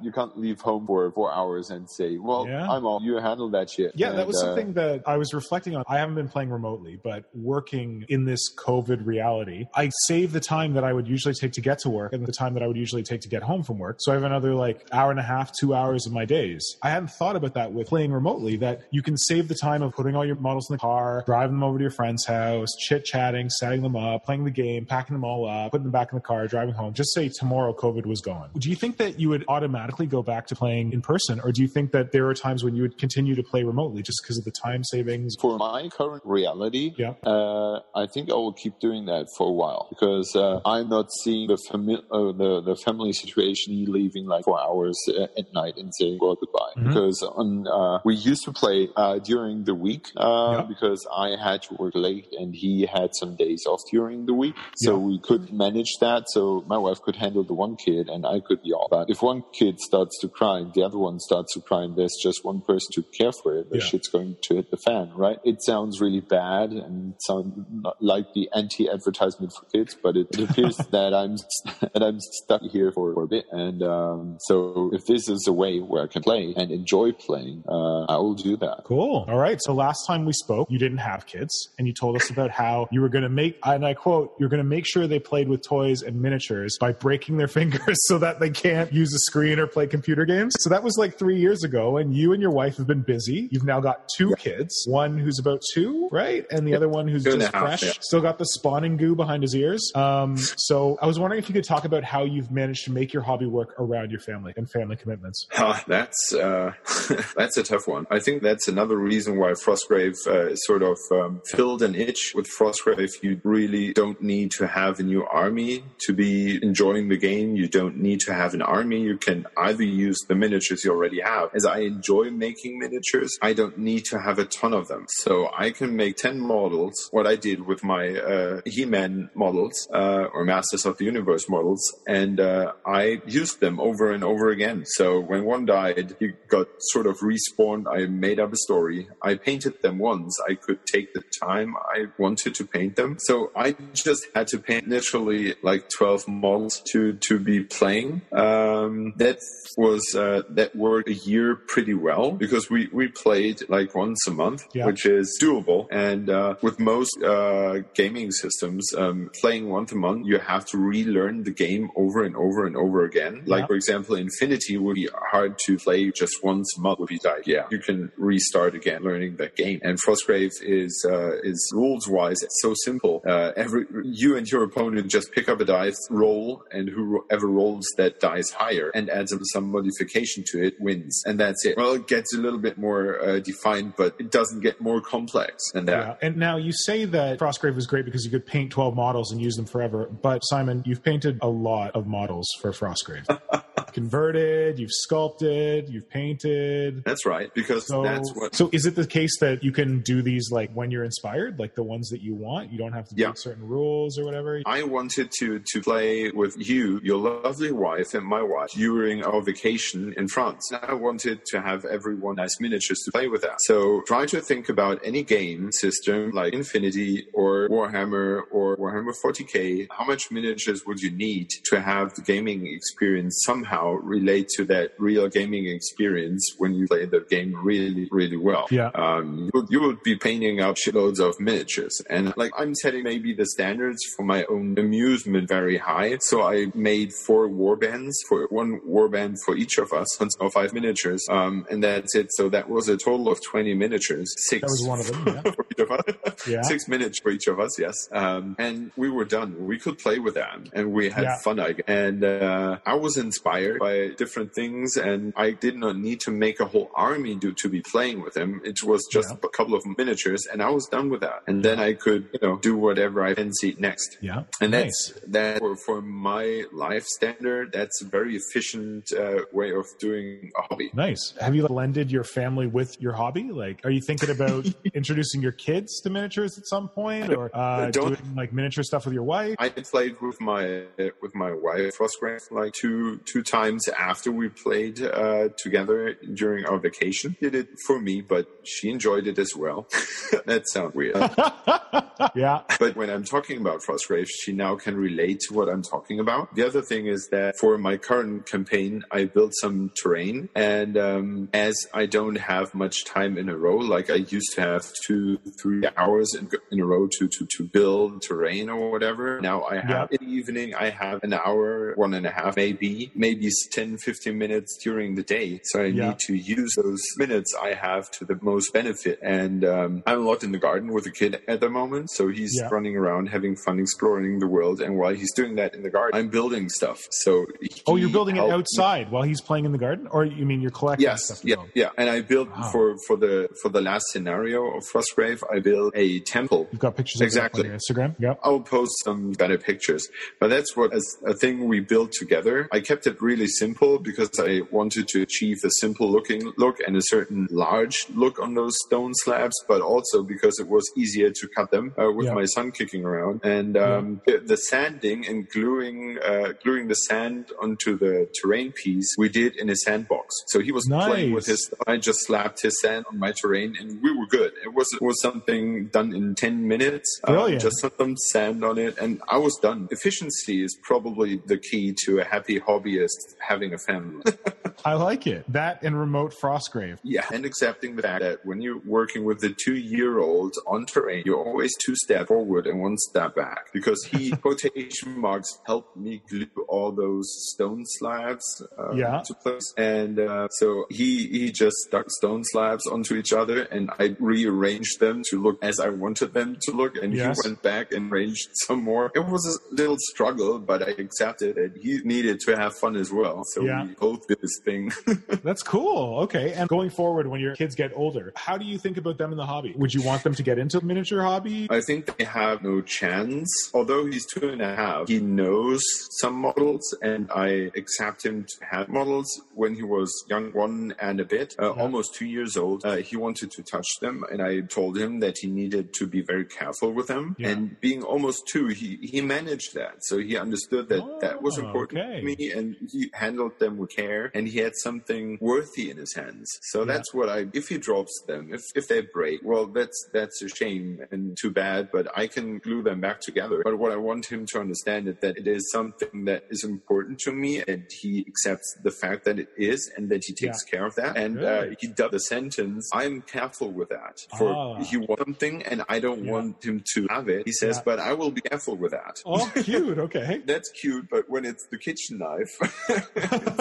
You can't leave home for four hours and say, well, Yeah. I'm all, you handle that shit. Yeah, that was uh, something that I was reflecting on. I haven't been playing remotely, but working in this COVID reality, I save the time that I would usually usually take to get to work and the time that I would usually take to get home from work. So I have another like hour and a half, two hours of my days. I hadn't thought about that with playing remotely, that you can save the time of putting all your models in the car, driving them over to your friend's house, chit chatting, setting them up, playing the game, packing them all up, putting them back in the car, driving home. Just say tomorrow COVID was gone. Do you think that you would automatically go back to playing in person, or do you think that there are times when you would continue to play remotely just because of the time savings? For my current reality, yeah. Uh, I think I will keep doing that for a while because uh, I'm not seeing the, fami- uh, the the family situation leaving like four hours uh, at night and saying well goodbye. Mm-hmm. Because on uh, we used to play uh, during the week yeah. because I had to work late and he had some days off during the week, so yeah. we could manage that. So my wife could handle the one kid and I could be off. But if one kid starts to cry, the other one starts to cry, and there's just one person to care for it, the yeah. shit's going to hit the fan, right? It sounds really bad and sounds like the anti-advertisement for kids, but it, it appears that I'm that I'm stuck here for, for a bit. And um, so if this is a way where I can play and enjoy playing, uh, I will do that. Cool. All right. So last time we spoke, you didn't have kids, and you told us about how you were going to make, and I quote, you're going to make sure they played with toys and miniatures by breaking their fingers so that they can't use a screen or play computer games. So that was like three years ago, and you and your wife have been busy. You've now got two yeah. kids, one who's about two, right? And the yeah. other one who's just fresh, yeah. still got the spawning goo behind his ears. Um, so I was wondering if you could talk about how you've managed to make your hobby work around your family and family commitments. Uh, that's uh, that's a tough one. I think that's another reason why Frostgrave uh, sort of um, filled an itch with Frostgrave. If You really don't need to have a new army to be enjoying the game. You don't need to have an army. You can either use the miniatures you already have. As I enjoy making miniatures, I don't need to have a ton of them. So I can make 10 models, what I did with my uh, He-Man models uh, or Masters of the Universe models, and uh, I used them over and over again. So when one died, he got sort of respawned. I made up a story. I painted them once. I could take the time I wanted to paint them. So I just had to paint literally like 12 models to, to be playing. Um, that was, uh, that worked a year pretty well because we, we played like once a month, yeah. which is doable. And, uh, with most, uh, gaming systems, um, playing once a month, you have to relearn the game over and over and over again. Like, yeah. for example, Infinity would be hard to play just once a month would be like, yeah, you can restart again learning that game. And Frostgrave is, uh, is rules wise, it's so simple. Uh, every, you and your opponent just pick up a dice, roll, and whoever rolls that dice higher and adds some modification to it wins. And that's it. Well, it gets a little bit more uh, defined, but it doesn't get more complex than that. Yeah. And now you say that Frostgrave was great because you could paint 12 models and use them forever. But Simon, you've painted a lot of models for Frostgrave. converted, you've sculpted, you've painted. That's right, because so, that's what. So is it the case that you can do these like when you're inspired, like the ones that you want? You don't have to yeah. certain rules or whatever. I wanted to to play with you, your lovely wife, and my wife during our vacation in France. I wanted to have everyone nice miniatures to play with that. So try to think about any game system like Infinity or Warhammer or Warhammer 40k. How much miniatures would you need to have the gaming experience somehow relate to that real gaming experience when you play the game really, really well. Yeah. Um, you, you would be painting out shitloads of miniatures. And like I'm setting maybe the standards for my own amusement very high. So I made four warbands for one warband for each of us, or five miniatures. Um, and that's it. So that was a total of 20 miniatures. Six. That was one of them. Yeah. for each of us. yeah. Six minutes for each of us. Yes. Um, and we were done. We could play with that and we had yeah. fun. And, uh, I was inspired by different things, and I did not need to make a whole army do, to be playing with him. It was just yeah. a couple of miniatures, and I was done with that. And then I could, you know, do whatever I fancy next. Yeah, and nice. that's that for, for, my life standard. That's a very efficient uh, way of doing a hobby. Nice. Have you blended your family with your hobby? Like, are you thinking about introducing your kids to miniatures at some point, or uh, doing like miniature stuff with your wife? I played with my with my wife Frostgrave like two two times times after we played uh, together during our vacation. Did it for me, but she enjoyed it as well. that sounds weird. yeah. But when I'm talking about Frostgrave, she now can relate to what I'm talking about. The other thing is that for my current campaign, I built some terrain, and um, as I don't have much time in a row, like I used to have two, three hours in, in a row to, to to build terrain or whatever. Now I have in the evening, I have an hour, one and a half, maybe, maybe 10, 15 minutes during the day. So I need to use those minutes I have to the most benefit. And um, I'm a lot in the garden with a kid at the moment. So he's yeah. running around having fun exploring the world. And while he's doing that in the garden, I'm building stuff. So oh, you're building it outside me. while he's playing in the garden, or you mean you're collecting yes, stuff? Yeah, yeah. And I built wow. for for the for the last scenario of Frostgrave, I built a temple. You've got pictures exactly. on Instagram. Yeah, I'll post some better pictures. But that's what as a thing we built together. I kept it really simple because I wanted to achieve a simple looking look and a certain large look on those stone slabs, but also because it was easier to cut them uh, with yeah. my son kicking around. And um, yeah. the, the, sanding and gluing uh, gluing the sand onto the terrain piece we did in a sandbox. So he was nice. playing with his. I just slapped his sand on my terrain, and we were good. It was it was something done in ten minutes. Um, just some sand on it, and I was done. Efficiency is probably the key to a happy hobbyist having a family. I like it. That and remote Frostgrave. Yeah, and accepting the fact that when you're working with the two-year-old on terrain, you're always two steps forward and one step back because he quotation marks helped me glue all those stone slabs uh, yeah. to place, and uh, so he he just stuck stone slabs onto each other, and I rearranged them to look as I wanted them to look, and yes. he went back and arranged some more. It was a little struggle, but I accepted it. He needed to have fun as well, so yeah. we both did this thing. That's cool. Okay, and going forward, when your kids get older, how do you think about them in the hobby? Would you want them to get into the miniature hobby? I think they have no chance. Although he's two and a half, he knows some models, and I accept him to have models. When he was young, one and a bit, uh, yeah. almost two years old, uh, he wanted to touch them, and I told him that he needed to be very careful with them. Yeah. And being almost two, he, he managed that. So he understood that oh, that was oh, important okay. to me and he handled them with care and he had something worthy in his hands. So yeah. that's what I, if he drops them, if, if they break, well, that's, that's a shame and too bad, but I can glue them back together. But what I want him to understand is that it is something that is important to me and he accepts the fact that it is and that he takes yeah. care of that. And uh, really? uh, he does the sentence, I'm careful with that. For oh. he wants something and I don't yeah. want him to have it. He says, but I will be careful with that. Oh, cute. Okay. That's cute, but when it's the kitchen knife,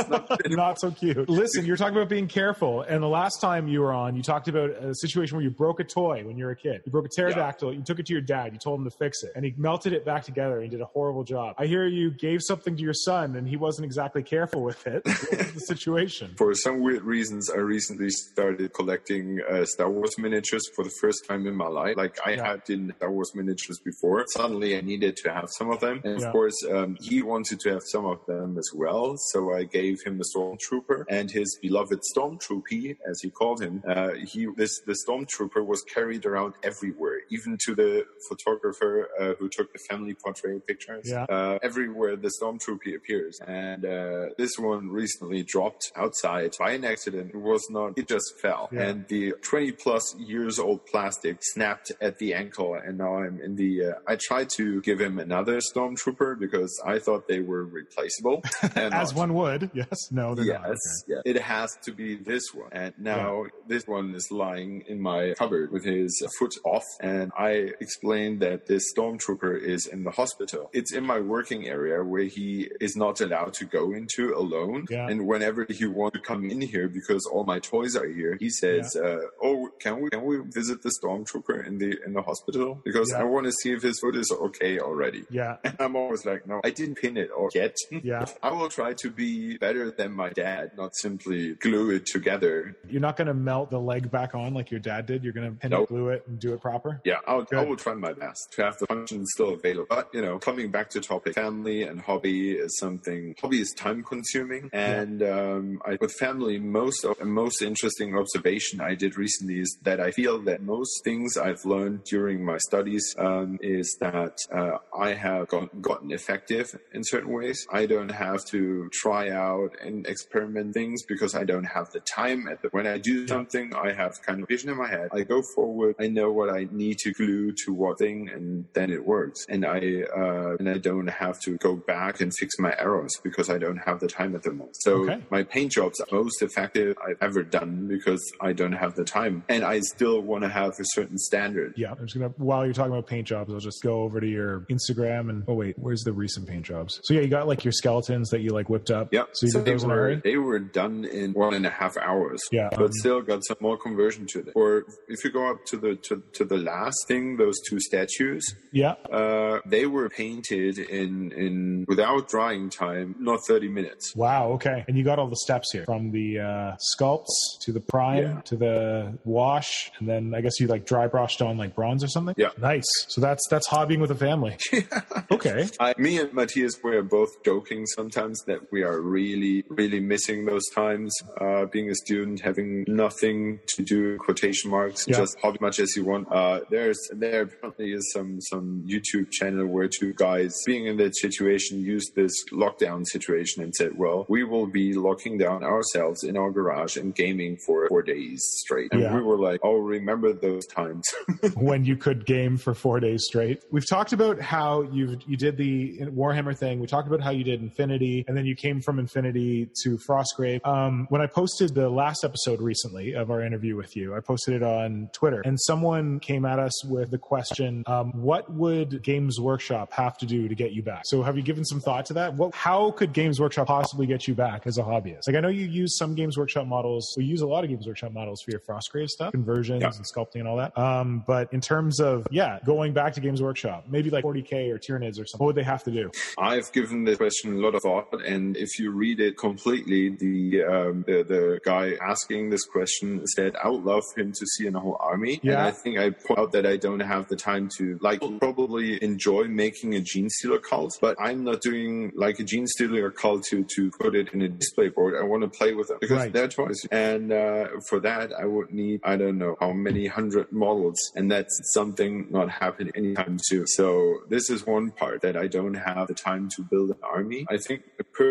not, not, so cute. Listen, you're talking about being careful. And the last time you were on, you talked about a situation where you broke a toy when you were a kid. You broke a pterodactyl. Yeah. You took it to your dad. You told him to fix it. And he melted it back together and he did a horrible job. I hear you gave something to your son and he wasn't exactly careful with it. the situation? For some weird reasons, I recently started collecting uh, Star Wars miniatures for the first time in my life. Like I yeah. had in Star Wars miniatures before. Suddenly I needed to have some of them. And yeah. of course, um, he wanted to have some of them as well. So I gave him the Stormtrooper and his beloved Stormtroopy, as he called him. Uh, he, this, the Stormtrooper was carried around everywhere, even to the photographer uh, who took the family portrait pictures. Yeah. Uh, everywhere the Stormtroopy appears. And uh, this one recently dropped outside by an accident. It was not, it just fell. Yeah. And the 20 plus years old plastic snapped at the ankle. And now I'm in the, uh, I tried to give him another stormtrooper because I thought they were replaceable. As one would. Yes. No, they're yes, not. Okay. Yeah. It has to be this one. And now yeah. this one is lying in my cupboard with his foot off. And I explained that this stormtrooper is in the hospital. It's in my working area where he is not allowed to go into alone. Yeah. And whenever he wants to come in here because all my toys are here, he says, uh, "Oh, can we can we visit the stormtrooper in the in the hospital because I want to see if his foot is okay already." Yeah. And I'm always like, "No, I didn't pin it or yet." Yeah. I will try to be better than my dad, not simply glue it together. You're not going to melt the leg back on like your dad did. You're going to pin nope. it, glue it, and do it proper. Yeah, I'll, I will try my best to have the function still available. But, you know, coming back to topic, family and hobby is something, hobby is time consuming. And yeah. um, I, with family, most of, most interesting observation I did recently is that I feel that most things I've learned during my studies um, is that uh, I have got, gotten effective in certain ways. I don't have to try out and experiment things because I don't have the time. At the, when I do something, I have kind of vision in my head. I go forward. I know what I need to glue to what thing, and then it works. And I uh, and I don't have to go back and fix my errors because I don't have the time at the moment. So okay. my paint jobs are most effective I've ever done because I don't have the time, and I still want to have a certain standard. Yeah, I'm just gonna while you're talking about paint jobs, I'll just go over to your Instagram and oh wait, where's the recent paint jobs? So yeah, you got like your skeletons that you like whipped up. Yeah, so you so they were, They were done in one and a half hours. Yeah, but um, still got some more conversion to it. Or if you go up to the to, to the last thing, those two statues. Yeah, uh, they were painted in in without drying time, not 30 minutes. Wow. Okay, and you got all the steps here from the uh, sculpts to the prime yeah. to the wash, and then I guess you like dry brushed on like bronze or something. Yeah, nice. So that's that's hobbying with a family. okay. I, me and Matthias were both joking sometimes that we are really really missing those times. Uh, being a student, having nothing to do, quotation marks, yeah. just hobby much as you want. Uh, there's there apparently is some some YouTube channel where two guys being in that situation used this lockdown situation and said, well, we will be locking down ourselves in our garage and gaming for four days straight. And yeah. we were like, oh, remember those times when you could game for four days straight. We've talked about how you you did the Warhammer thing. We talked about how you did Infinity, and then you came from Infinity to Frostgrave. Um, when I posted the last episode recently of our interview with you, I posted it on Twitter, and someone came at us with the question, um, "What would Games Workshop have to do to get you back?" So, have you given some thought to that? What, how could Games Workshop possibly get you back as a hobbyist? Like, I know you use some Games Workshop models. We use a lot of Games Workshop models for your Frostgrave stuff, conversions yeah. and sculpting and all that. Um, but in terms of yeah, going back to Games Workshop, maybe like 40k or Tyranids or something, what would they have to do? I've given this question a lot of thought, and if you read it completely, the um, the, the guy asking this question said, "I would love him to see a whole army." Yeah. And I think I point out that I don't have the time to like probably enjoy making a Genestealer cult, but I'm not doing like a Genestealer cult to to put it in a display board. I want to play with them because right. they're toys, and uh, for that I would need I don't know how many hundred models, and that's something not happening anytime soon. So this is one part that I don't have the time to build an army. I think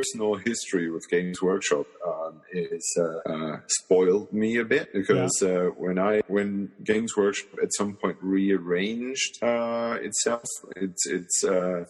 personal history with Games Workshop um, is uh, uh, spoiled me a bit because yeah. Uh, when I when Games Workshop at some point rearranged uh, itself, it's it's uh,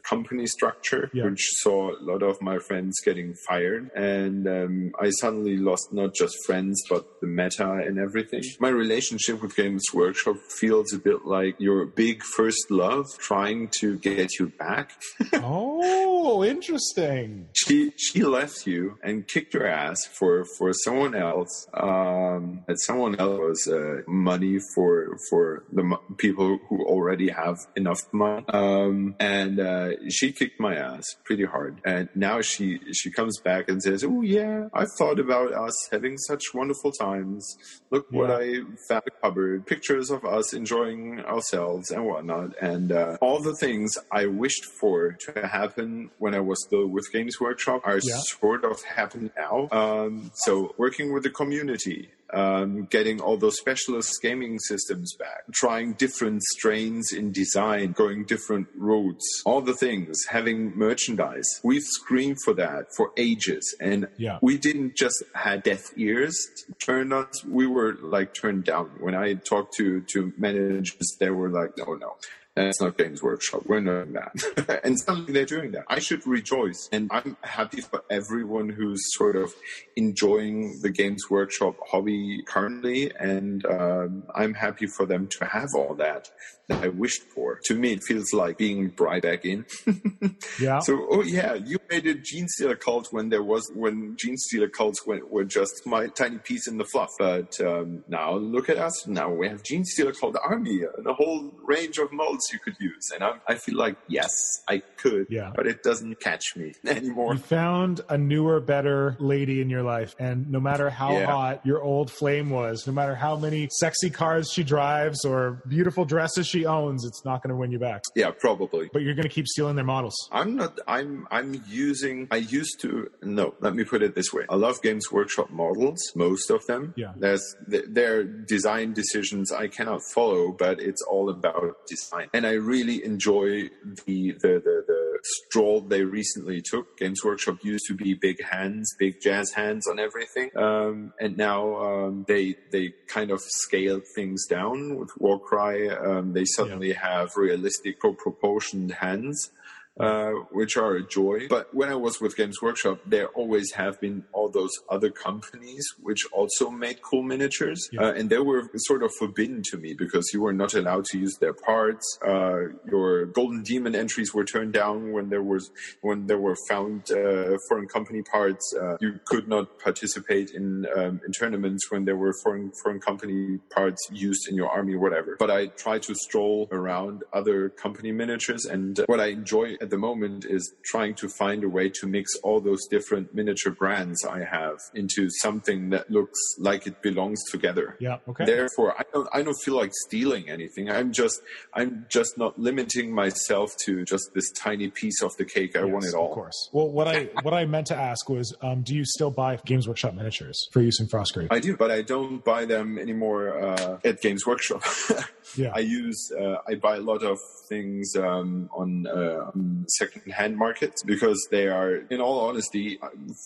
company structure, yeah. which saw a lot of my friends getting fired. And um, I suddenly lost not just friends, but the meta and everything. My relationship with Games Workshop feels a bit like your big first love trying to get you back. oh, interesting. She she left you and kicked your ass for for someone else. Um, and someone else was uh, money for for the people who already have enough money. Um, and uh, she kicked my ass pretty hard, and now she she comes back and says, "Oh yeah, I thought about us having such wonderful times. Look yeah. what I found cupboard, pictures of us enjoying ourselves and whatnot, and uh, all the things I wished for to happen when I was still with Games Workshop are yeah. sort of happening now. Um, so working with the community, um, getting all those specialist gaming systems back, trying different strains in design, going different routes, all the things, having merchandise. We've screamed for that for ages, and yeah. we didn't just have deaf ears turned us. We were like turned down. When I talked to to managers, they were like, "No, no, it's not Games Workshop. We're doing that. and suddenly they're doing that. I should rejoice. And I'm happy for everyone who's sort of enjoying the Games Workshop hobby currently. And um, I'm happy for them to have all that that I wished for. To me, it feels like being brought back in. yeah. So, oh yeah, you made a Genestealer cult when there was, when Genestealer cults were, were just my tiny piece in the fluff. But um, now look at us. Now we have Genestealer cult army and a whole range of molds you could use. And I, I feel like, yes, I could, yeah. but it doesn't catch me anymore. You found a newer, better lady in your life. And no matter how yeah. hot your old flame was, no matter how many sexy cars she drives or beautiful dresses she owns, it's not going to win you back. Yeah, probably. But you're going to keep stealing their models. I'm not, I'm, I'm using, I used to, no, let me put it this way. I love Games Workshop models, most of them. Yeah. There's, their design decisions I cannot follow, but it's all about design. And I really enjoy the, the, the, the stroll they recently took. Games Workshop used to be big hands, big jazz hands on everything. Um, and now, um, they, they kind of scale things down with Warcry. Um, they suddenly yeah. have realistic proportioned hands. Uh, which are a joy. But when I was with Games Workshop, there always have been all those other companies which also made cool miniatures, yeah. uh, and they were sort of forbidden to me because you were not allowed to use their parts. Uh, your Golden Demon entries were turned down when there was when there were found uh, foreign company parts. Uh, you could not participate in um, in tournaments when there were foreign foreign company parts used in your army, whatever. But I try to stroll around other company miniatures, and what I enjoy at the moment is trying to find a way to mix all those different miniature brands I have into something that looks like it belongs together. Yeah. Okay. Therefore, I don't I don't feel like stealing anything. I'm just I'm just not limiting myself to just this tiny piece of the cake. I yes, want it all. Of course. Well, what I what I meant to ask was, um, do you still buy Games Workshop miniatures for use in Frostgrave? I do, but I don't buy them anymore uh, at Games Workshop. yeah. I use uh, I buy a lot of things um, on, uh, on second-hand markets because they are, in all honesty,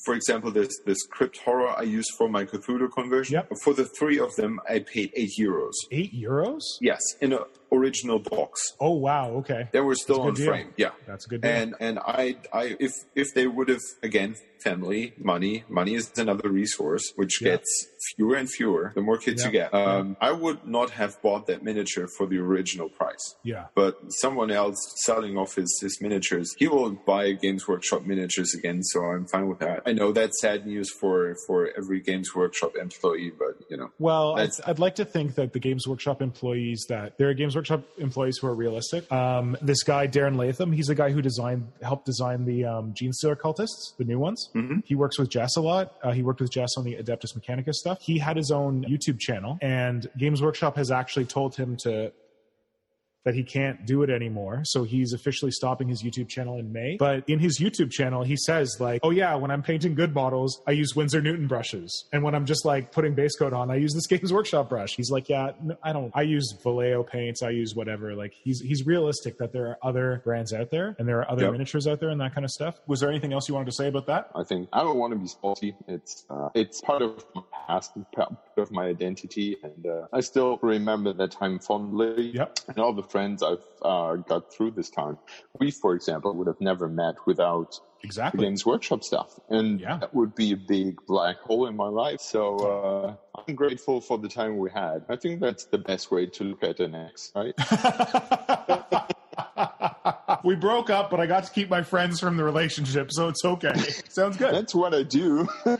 for example, this this crypt horror I use for my Cthulhu conversion. Yep. For the three of them, I paid eight euros. Eight euros? Yes, in an original box. Oh wow! Okay, they were still on deal. frame. Yeah, that's a good. Deal. And and I I if if they would have again family money money is another resource which yeah. gets fewer and fewer the more kids yeah. you get. Um, yeah. I would not have bought that miniature for the original price. Yeah, but someone else selling off his his miniatures, he will buy Games Workshop miniatures again. So I'm fine with that. I know that's sad news for for every Games Workshop employee, but you know. Well, I'd, I'd like to think that the Games Workshop employees that there are Games Workshop employees who are realistic. Um, this guy Darren Latham, he's the guy who designed helped design the um, Genestealer cultists, the new ones. Mm-hmm. He works with Jess a lot. Uh, he worked with Jess on the Adeptus Mechanica stuff. He had his own YouTube channel, and Games Workshop has actually told him to that he can't do it anymore. So he's officially stopping his YouTube channel in May. But in his YouTube channel, he says like, "Oh yeah, when I'm painting good models, I use Winsor Newton brushes, and when I'm just like putting base coat on, I use this Games Workshop brush." He's like, "Yeah, no, I don't. I use Vallejo paints. I use whatever." Like he's he's realistic that there are other brands out there and there are other yep. miniatures out there and that kind of stuff. Was there anything else you wanted to say about that? I think I don't want to be salty. It's uh, it's part of my past, part of my identity, and uh, I still remember that time fondly. Yep. And all the friends I've uh, got through this time. We, for example, would have never met without exactly Games Workshop stuff, and yeah. that would be a big black hole in my life. So uh, I'm grateful for the time we had. I think that's the best way to look at an ex, right? we broke up, but I got to keep my friends from the relationship, so it's okay. Sounds good. That's what I do.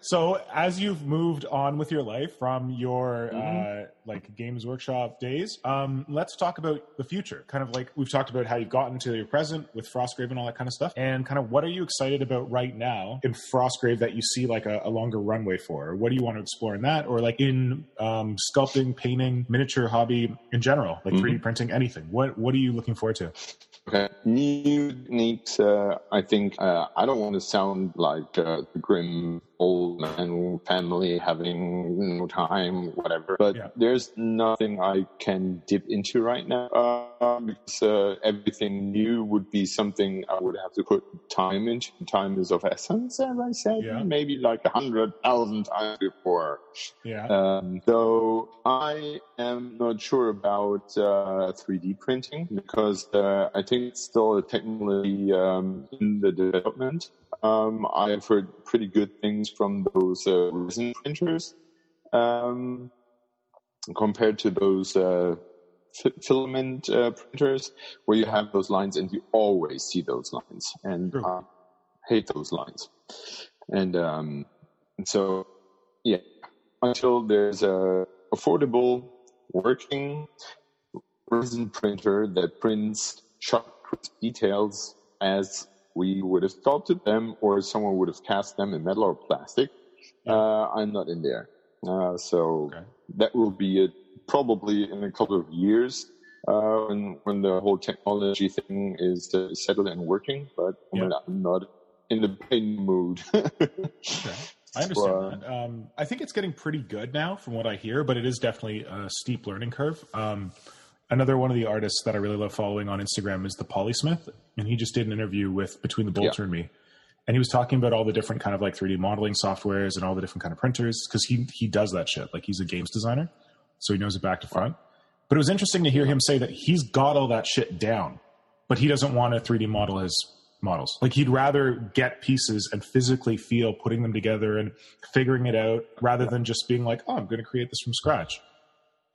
so, as you've moved on with your life from your mm-hmm. uh, like Games Workshop days, um, let's talk about the future. Kind of like we've talked about how you've gotten to your present with Frostgrave and all that kind of stuff, and kind of what are you excited about right now in Frostgrave that you see like a, a longer runway for? Or what do you want to explore in that, or like in um, sculpting, painting, miniature hobby in general, like mm-hmm. 3D printing, anything? What What are you looking forward to? Okay. New techniques, uh, I think, uh, I don't want to sound like uh, the grim old man family having no time, whatever. But yeah. there's nothing I can dip into right now uh, because uh, everything new would be something I would have to put time into. Time is of essence, as I said, yeah. maybe like a hundred thousand times before. Yeah. Um, so I am not sure about uh, 3D printing because uh, I think it's still a technology um, in the development. Um, I've heard pretty good things from those uh, resin printers um, compared to those uh, filament uh, printers, where you have those lines and you always see those lines, and I hate those lines. And, um, and so, yeah, until there's a affordable, working resin printer that prints sharp details as we would have sculpted them or someone would have cast them in metal or plastic. Uh, I'm not in there. Uh, so okay. that will be it probably in a couple of years uh, when, when the whole technology thing is uh, settled and working, but yeah. I'm not in the pain mood. okay. I understand that. Um, I think it's getting pretty good now from what I hear, but it is definitely a steep learning curve. Um, another one of the artists that I really love following on Instagram is the Polysmith, and he just did an interview with Between the Bolter yeah. and Me, and he was talking about all the different kind of like 3D modeling softwares and all the different kind of printers because he he does that shit. Like he's a games designer, so he knows it back to front. But it was interesting to hear him say that he's got all that shit down, but he doesn't want to 3D model his models. Like he'd rather get pieces and physically feel putting them together and figuring it out rather than just being like, oh, I'm going to create this from scratch.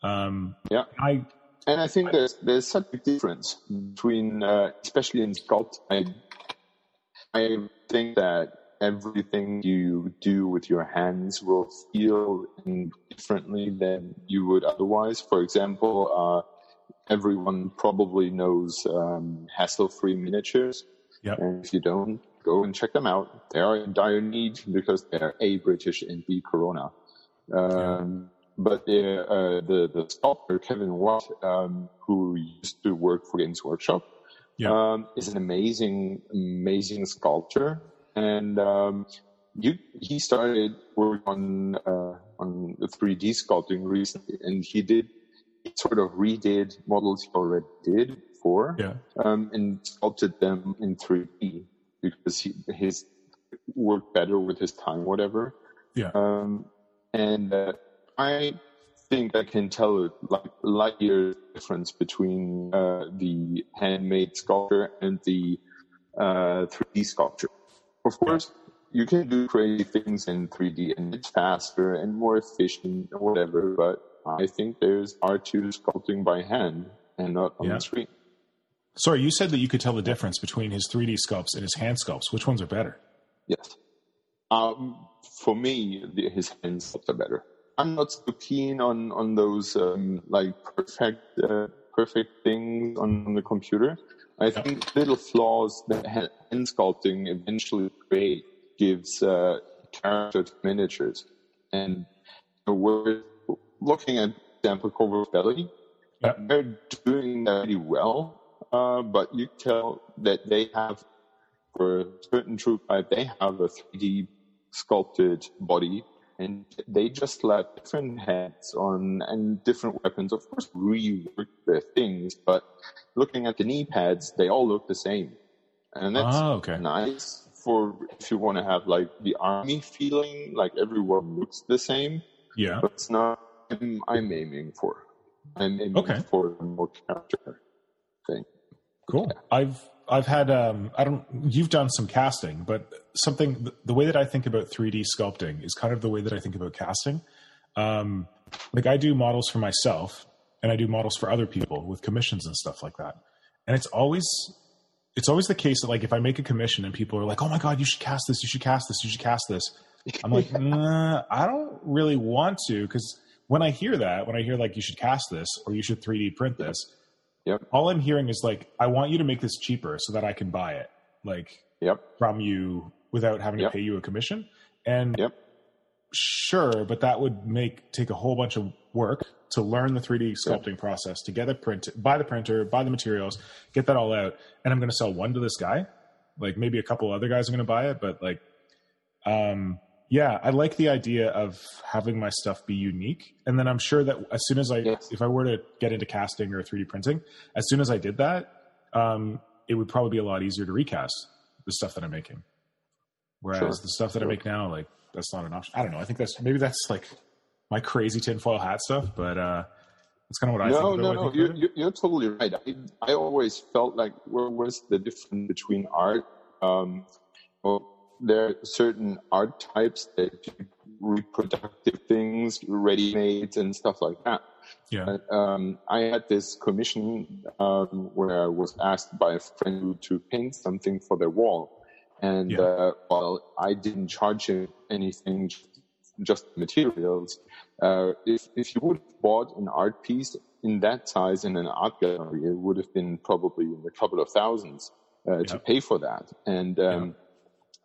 Um, yeah. I and I think there's there's such a difference between, uh, especially in sculpt. I, I think that everything you do with your hands will feel differently than you would otherwise. For example, uh, everyone probably knows um, Hasslefree Miniatures. Yep. And if you don't, go and check them out. They are in dire need because they're A, British and B, Corona. Um, but the, uh, the, the sculptor, Kevin Watt, um, who used to work for Games Workshop, yeah. um, is an amazing, amazing sculptor. And, um, you, he started work on, uh, on 3D sculpting recently and he did, he sort of redid models he already did before, yeah. um, and sculpted them in 3D because he, his worked better with his time, whatever. Yeah. Um, and, uh, I think I can tell a like light year difference between uh, the handmade sculpture and the uh, 3D sculpture. Of course, you can do crazy things in 3D and it's faster and more efficient or whatever, but I think there's art to sculpting by hand and not on yeah. the screen. Sorry, you said that you could tell the difference between his 3D sculpts and his hand sculpts. Which ones are better? Yes. Um, for me, the, his hand sculpts are better. I'm not so keen on on those um, like perfect uh, perfect things on, the computer. I think little flaws that hand sculpting eventually create gives uh, character to miniatures. And we're looking at example Corvus Belli. Yep. They're doing that really well, uh, but you tell that they have, for a certain troop type, they have a 3D sculpted body and they just slap different heads on and different weapons. Of course, rework their things, but looking at the knee pads, they all look the same, and that's oh, okay. nice for if you want to have like the army feeling, like everyone looks the same. Yeah, but it's not. I'm, I'm aiming for. I'm aiming okay. for a more character thing. Cool. Yeah. I've I've had um, I don't you've done some casting, but something the way that I think about 3D sculpting is kind of the way that I think about casting. Um, like I do models for myself and I do models for other people with commissions and stuff like that. And it's always it's always the case that like if I make a commission and people are like, "Oh my god, you should cast this, you should cast this, you should cast this." I'm like, nah, I don't really want to because when I hear that, when I hear like you should cast this or you should 3D print this, Yep. All I'm hearing is like, I want you to make this cheaper so that I can buy it, like, yep. from you without having yep. to pay you a commission. And yep. sure, but that would make take a whole bunch of work to learn the 3D sculpting yep. process, to get a print, buy the printer, buy the materials, get that all out, and I'm going to sell one to this guy. Like maybe a couple other guys are going to buy it, but like, um, yeah, I like the idea of having my stuff be unique. And then I'm sure that as soon as I, yes. if I were to get into casting or 3D printing, as soon as I did that, um, it would probably be a lot easier to recast the stuff that I'm making. Whereas sure. the stuff that sure. I make now, like that's not an option. I don't know. I think that's maybe that's like my crazy tinfoil hat stuff, but uh, that's kind of what I no, think. No, no, no. You're, you're, totally right. I, I always felt like where was the difference between art? Um, well, there are certain art types that do reproductive things, ready made and stuff like that. Yeah. um, I had this commission um, where I was asked by a friend to paint something for their wall, and yeah. uh, while I didn't charge him anything, just materials, uh, if if you would have bought an art piece in that size in an art gallery, it would have been probably in a couple of thousands uh, yeah. to pay for that. And um, yeah.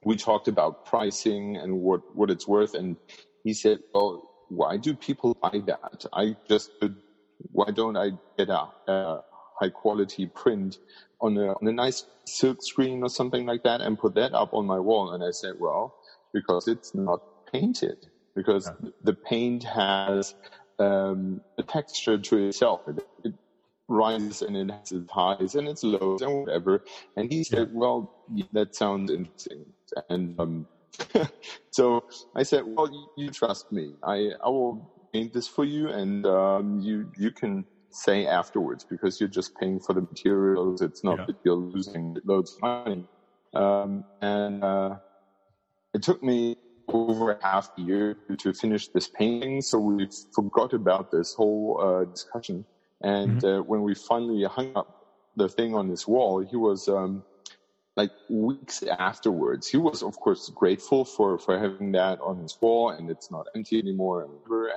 We talked about pricing and what, what it's worth. And he said, well, why do people buy that? I just why don't I get a, a high quality print on a, on a nice silk screen or something like that and put that up on my wall? And I said, well, because it's not painted because yeah. the paint has um, a texture to itself. It, it, rises and it has its highs and its lows and whatever. And he said, yeah. well, that sounds interesting. And um, so I said, well, you, you, trust me. I, I will paint this for you and um, you, you can say afterwards because you're just paying for the materials. It's not yeah. that you're losing loads of money. Um, and uh, it took me over half a year to finish this painting. So we forgot about this whole uh, discussion. And mm-hmm. uh, when we finally hung up the thing on this wall, he was um, like weeks afterwards. He was, of course, grateful for for having that on his wall, and it's not empty anymore, and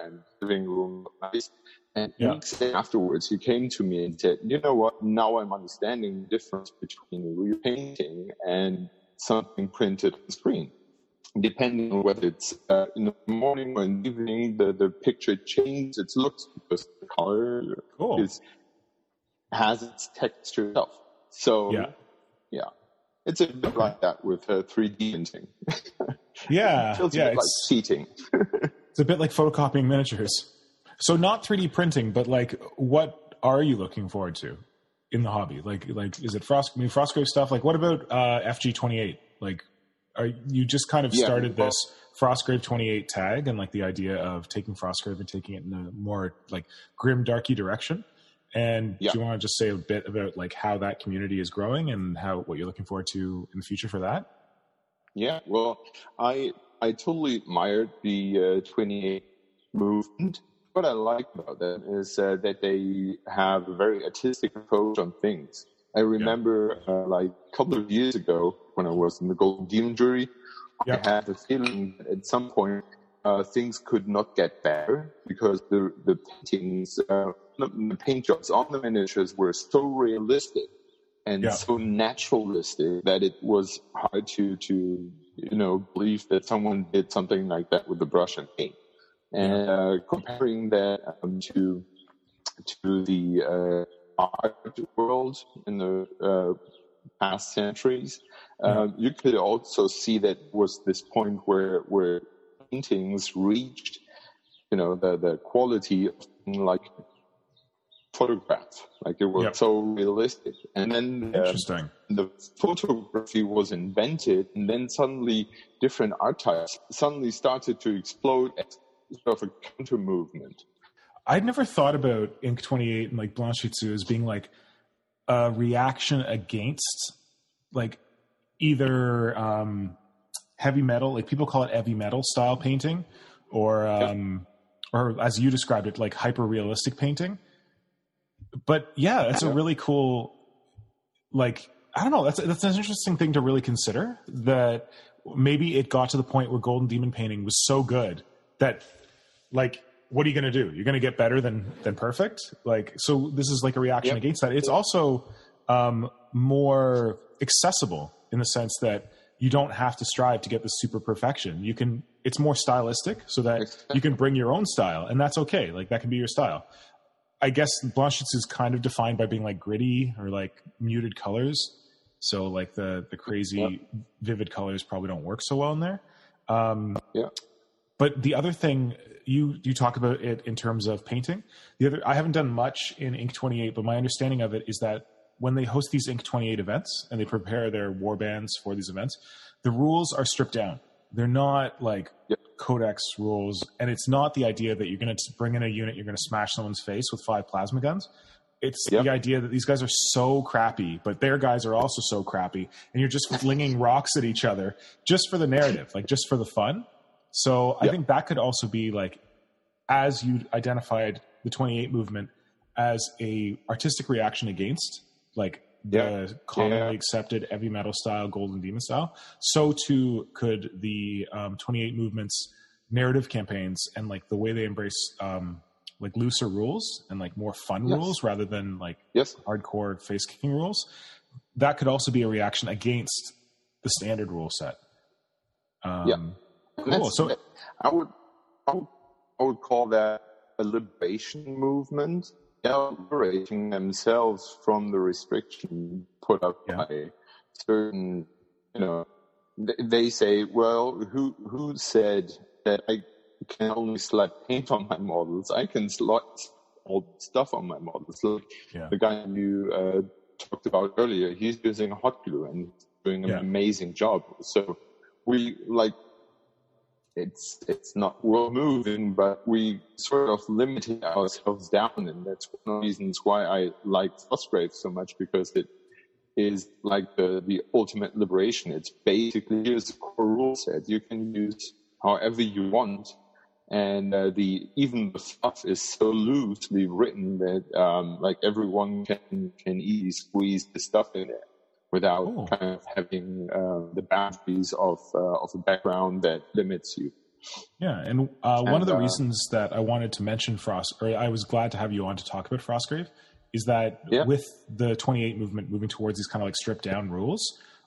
and living room nice. And yeah. weeks afterwards, he came to me and said, "You know what? Now I'm understanding the difference between repainting and something printed on screen." depending on whether it's uh, in the morning or in the evening, the, the picture changes its looks because the color cool. is, has its texture itself. So, yeah. yeah. It's a bit like that with uh, 3D printing. yeah. it yeah, like cheating. it's a bit like photocopying miniatures. So not 3D printing, but like what are you looking forward to in the hobby? Like, like is it Frost, I mean, Frostgrave stuff? Like what about uh, FG28? Like are you just kind of started well, this Frostgrave 28 tag and like the idea of taking Frostgrave and taking it in a more like grim darky direction? And yeah. do you want to just say a bit about like how that community is growing and how what you're looking forward to in the future for that? Yeah, well, I I totally admired the uh, 28 movement. What I like about them is uh, that they have a very artistic approach on things. I remember yeah. uh, like a couple of years ago when I was in the Golden Demon jury, yeah. I had the feeling that at some point uh, things could not get better because the the paintings, uh, the paint jobs on the miniatures were so realistic and yeah. so naturalistic that it was hard to to you know believe that someone did something like that with the brush and paint. And uh, comparing that um, to to the uh, art world in the uh, past centuries, um, you could also see that was this point where where paintings reached, you know, the the quality of like photograph, like it was yep. so realistic. And then interesting, the photography was invented, and then suddenly different art types suddenly started to explode as sort of a counter movement. I'd never thought about Inq 28 and like Blanchitsu as being like a reaction against like either um, heavy metal, like people call it heavy metal style painting, or um, or as you described it, like hyper realistic painting. But yeah, it's a really cool, like I don't know, that's that's an interesting thing to really consider. That maybe it got to the point where Golden Demon painting was so good that like what are you going to do? You're going to get better than than perfect. Like so, this is like a reaction yep. against that. It's also um, more accessible in the sense that you don't have to strive to get the super perfection. You can. It's more stylistic, so that you can bring your own style, and that's okay. Like that can be your style. I guess Blanchette's is kind of defined by being like gritty or like muted colors. So like the the crazy yep. vivid colors probably don't work so well in there. Um, yeah. But the other thing you you talk about it in terms of painting. The other I haven't done much in Inq 28, but my understanding of it is that when they host these Inq 28 events and they prepare their war bands for these events, the rules are stripped down. They're not like yep. codex rules, and it's not the idea that you're going to bring in a unit, you're going to smash someone's face with five plasma guns. It's yep. the idea that these guys are so crappy, but their guys are also so crappy, and you're just flinging rocks at each other just for the narrative, like just for the fun. So I think that could also be like, as you identified the 28 movement as a artistic reaction against like the yeah. commonly yeah. accepted heavy metal style, golden demon style. So too could the um, 28 movements narrative campaigns and like the way they embrace um, like looser rules and like more fun yes. rules rather than like yes. hardcore face kicking rules, that could also be a reaction against the standard rule set. Um, yeah, cool. So I would, I would, I would call that a liberation movement. Liberating themselves from the restriction put up yeah. by certain, you know, they say, well, who who said that I can only slap paint on my models? I can slap all stuff on my models. Look, yeah. the guy you uh, talked about earlier, he's using hot glue and doing an yeah. amazing job. So we like it's it's not world moving, but we sort of limited ourselves down, and that's one of the reasons why I like Frostgrave so much because it is like the, the ultimate liberation. It's basically here's a core rule set. You can use however you want. And uh, the even the fluff is so loosely written that um, like everyone can can easily squeeze the stuff in there without oh. kind of having uh, the boundaries of uh, of a background that limits you. Yeah, and, uh, and one of the uh, reasons that I wanted to mention Frost, or I was glad to have you on to talk about Frostgrave, is that yeah. with the 28 movement moving towards these kind of like stripped down rules,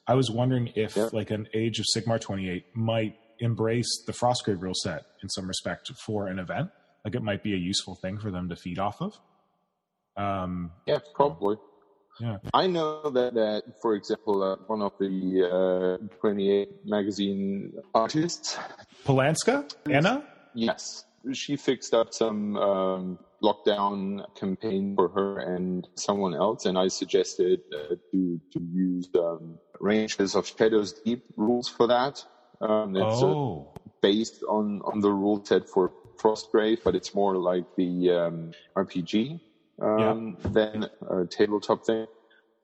I was wondering if yeah. like an Age of Sigmar 28 might embrace the Frostgrave rule set in some respect for an event. Like it might be a useful thing for them to feed off of. Um, yeah, probably. Yeah. I know that, that for example, uh, one of the uh, 28 magazine artists, Polanska, Anna. Yes, she fixed up some um, lockdown campaign for her and someone else, and I suggested uh, to to use um, Rangers of Shadows Deep rules for that. Um, it's uh, oh. based on on the rule set for Frostgrave, but it's more like the um, RPG um, yeah. than a tabletop thing.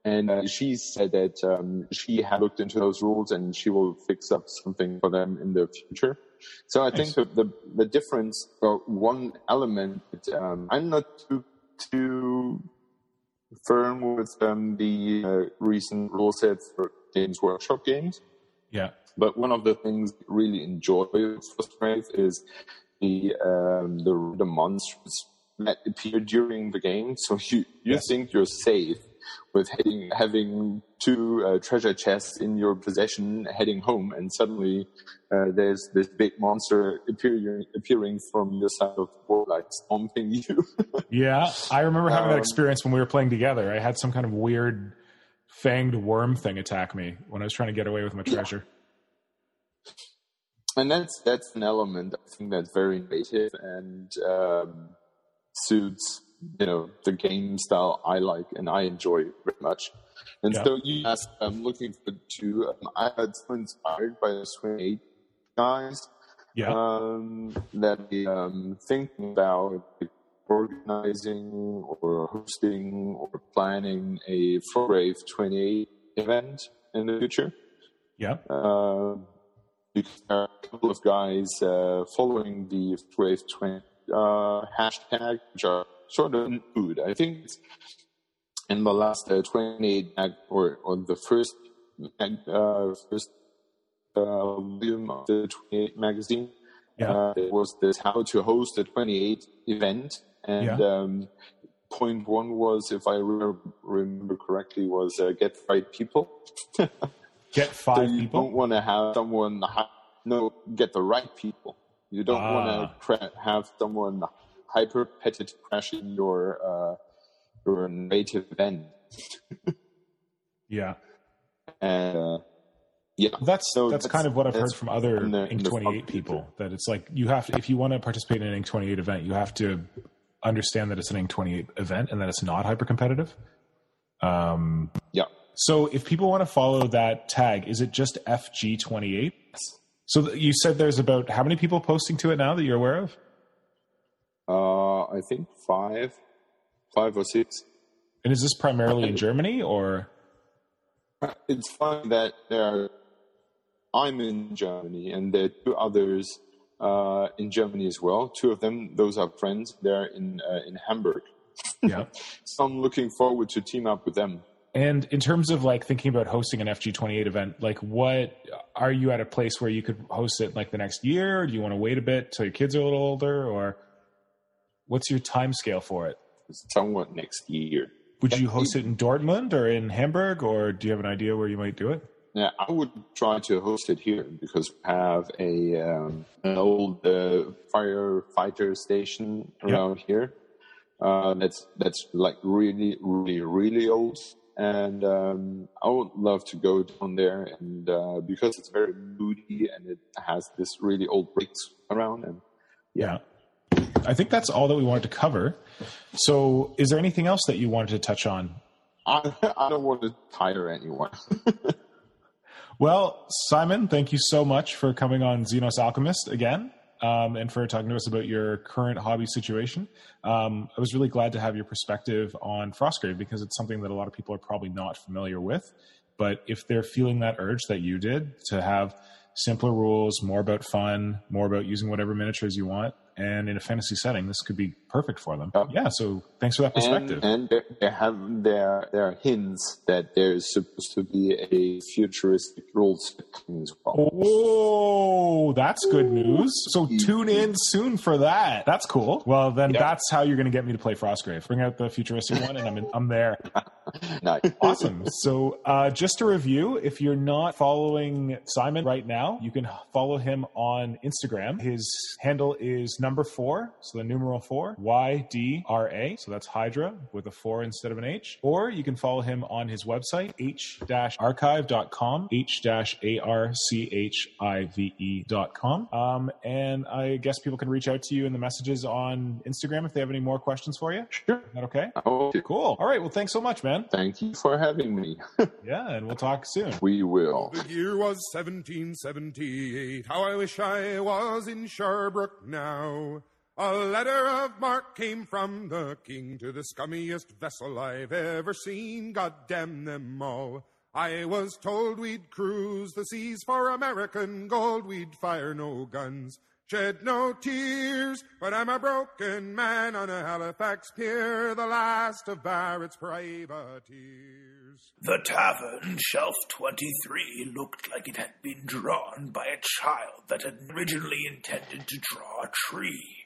And uh, she said that um, she had looked into those rules and she will fix up something for them in the future. So I nice. think the the difference, one element, um, I'm not too too firm with um, the uh, recent rule set for Games Workshop games. Yeah. But one of the things I really enjoy with Frostgrave is the um, the the monsters that appear during the game. So you you think you're safe with heading, having two uh, treasure chests in your possession heading home, and suddenly uh, there's this big monster appearing appearing from your side of the board, like stomping you. yeah, I remember having um, that experience when we were playing together. I had some kind of weird fanged worm thing attack me when I was trying to get away with my treasure. Yeah. And that's that's an element I think that's very native and um, suits you know the game style I like and I enjoy very much. And yeah. so you asked, I'm looking for two. Um, I had so inspired by the Swing Eight guys. Yeah. Um, that um, thinking about organizing or hosting or planning a Frostgrave 28 event in the future. Yeah. Uh, because there are a couple of guys uh, following the Frostgrave 20 uh, hashtag, which are sort of food. I think in the last uh, 28 or, or the first uh, first uh, volume of the 28 magazine, yeah. uh, there was this how to host a 28 event, and yeah. um, point one was, if I re- remember correctly, was uh, get right people. get five so you people. don't want to have someone. No, get the right people. You don't ah. want to cra- have someone hyper petted crashing your uh, your native event. yeah. And uh, yeah, that's, so that's, that's kind of what I've heard from other Inq Twenty Eight people. That it's like you have to, if you want to participate in an Inq Twenty Eight event, you have to understand that it's an Inq Twenty Eight event and that it's not hyper competitive. Um, yeah. So if people want to follow that tag, is it just FG twenty eight? So you said there's about how many people posting to it now that you're aware of? Uh, I think five, five or six. And is this primarily in Germany or? It's fun that there are, I'm in Germany and there are two others uh, in Germany as well. Two of them, those are friends. They're in uh, in Hamburg. Yeah. so I'm looking forward to team up with them. And in terms of like thinking about hosting an FG28 event, like what are you at a place where you could host it like the next year? do you want to wait a bit till your kids are a little older or? What's your time scale for it? Somewhat next year. Would you host it in Dortmund or in Hamburg, or do you have an idea where you might do it? Yeah, I would try to host it here because we have a um, an old uh, firefighter station around yep. here. Uh, that's that's like really, really, really old, and um, I would love to go down there. And uh, because it's very moody and it has this really old bricks around, and yeah. yeah. I think that's all that we wanted to cover. So, is there anything else that you wanted to touch on? I, I don't want to tire anyone. Well, Simon, thank you so much for coming on Xenos Alchemist again. Um, and for talking to us about your current hobby situation. Um, I was really glad to have your perspective on Frostgrave because it's something that a lot of people are probably not familiar with. But if they're feeling that urge that you did to have simpler rules, more about fun, more about using whatever miniatures you want, and in a fantasy setting, this could be perfect for them. Yeah. So thanks for that perspective. And, and they have there there are hints that there is supposed to be a futuristic rules as well. Oh, that's good news. So tune in soon for that. That's cool. Well, then yeah. that's how you're going to get me to play Frostgrave. Bring out the futuristic one, and I'm in, I'm there. nice. Awesome. So uh, just to review, if you're not following Simon right now, you can follow him on Instagram. His handle is number four, so the numeral four, Y D R A. So that's Hydra with a four instead of an H. Or you can follow him on his website, h archive.com, h a r c h i v e.com. Um, and I guess people can reach out to you in the messages on Instagram if they have any more questions for you. Sure. Is that okay? Oh, cool. All right. Well, thanks so much, man. Thank you for having me. yeah, and we'll talk soon. We will. The year was 1778. How I wish I was in Sherbrooke now. A letter of marque came from the king to the scummiest vessel I've ever seen. God damn them all. I was told we'd cruise the seas for American gold. We'd fire no guns, shed no tears. But I'm a broken man on a Halifax pier, the last of Barrett's privateers. The tavern, shelf 23, looked like it had been drawn by a child that had originally intended to draw a tree.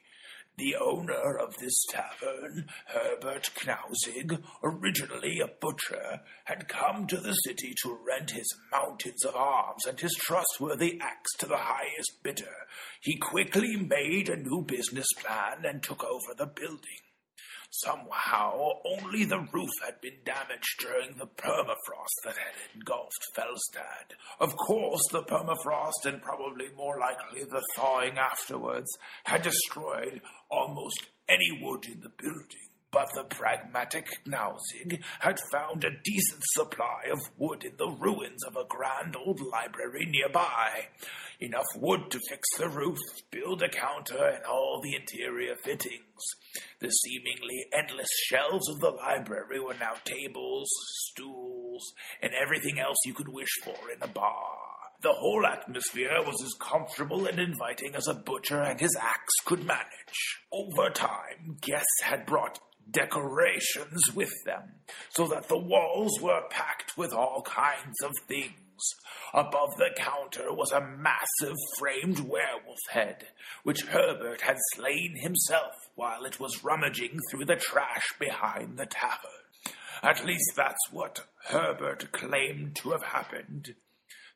The owner of this tavern, Herbert Knausig, originally a butcher, had come to the city to rent his mountains of arms and his trustworthy axe to the highest bidder. He quickly made a new business plan and took over the building. Somehow, only the roof had been damaged during the permafrost that had engulfed Felstad. Of course, the permafrost, and probably more likely the thawing afterwards, had destroyed almost any wood in the building. But the pragmatic Knausig had found a decent supply of wood in the ruins of a grand old library nearby. Enough wood to fix the roof, build a counter, and all the interior fittings. The seemingly endless shelves of the library were now tables, stools, and everything else you could wish for in a bar. The whole atmosphere was as comfortable and inviting as a butcher and his axe could manage. Over time, guests had brought decorations with them, so that the walls were packed with all kinds of things. Above the counter was a massive framed werewolf head, which Herbert had slain himself while it was rummaging through the trash behind the tavern. At least that's what Herbert claimed to have happened.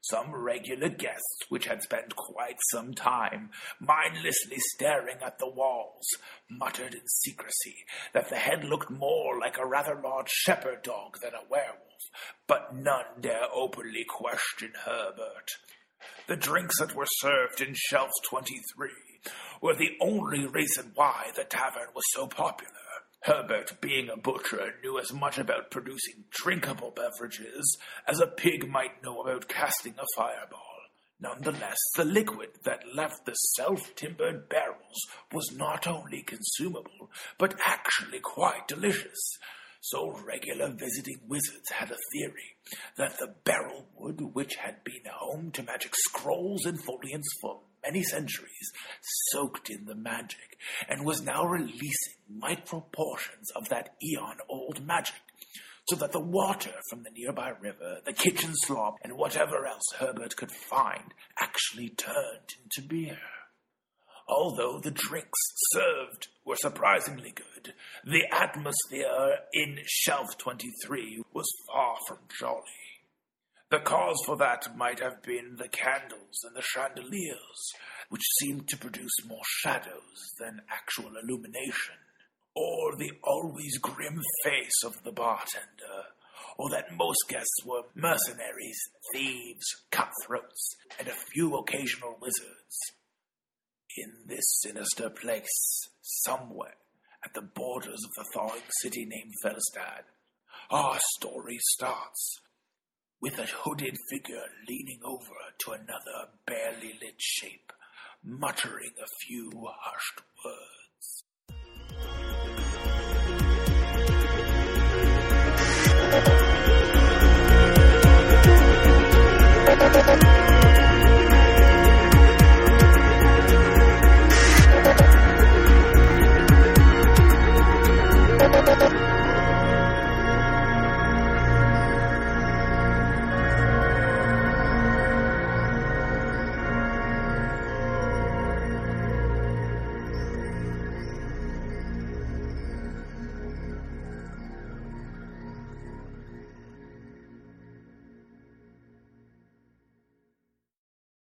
Some regular guests, which had spent quite some time mindlessly staring at the walls, muttered in secrecy that the head looked more like a rather large shepherd dog than a werewolf, but none dare openly question Herbert. The drinks that were served in shelf 23 were the only reason why the tavern was so popular. Herbert, being a butcher, knew as much about producing drinkable beverages as a pig might know about casting a fireball. Nonetheless, the liquid that left the self timbered barrels was not only consumable, but actually quite delicious. So regular visiting wizards had a theory that the beryl wood, which had been home to magic scrolls and foliants for many centuries, soaked in the magic, and was now releasing micro portions of that eon old magic, so that the water from the nearby river, the kitchen slop, and whatever else Herbert could find actually turned into beer. Although the drinks served were surprisingly good, the atmosphere in Shelf 23 was far from jolly. The cause for that might have been the candles and the chandeliers, which seemed to produce more shadows than actual illumination, or the always grim face of the bartender, or that most guests were mercenaries, thieves, cutthroats, and a few occasional wizards. In this sinister place, somewhere at the borders of the thawing city named Felstad, our story starts with a hooded figure leaning over to another barely lit shape, muttering a few hushed words.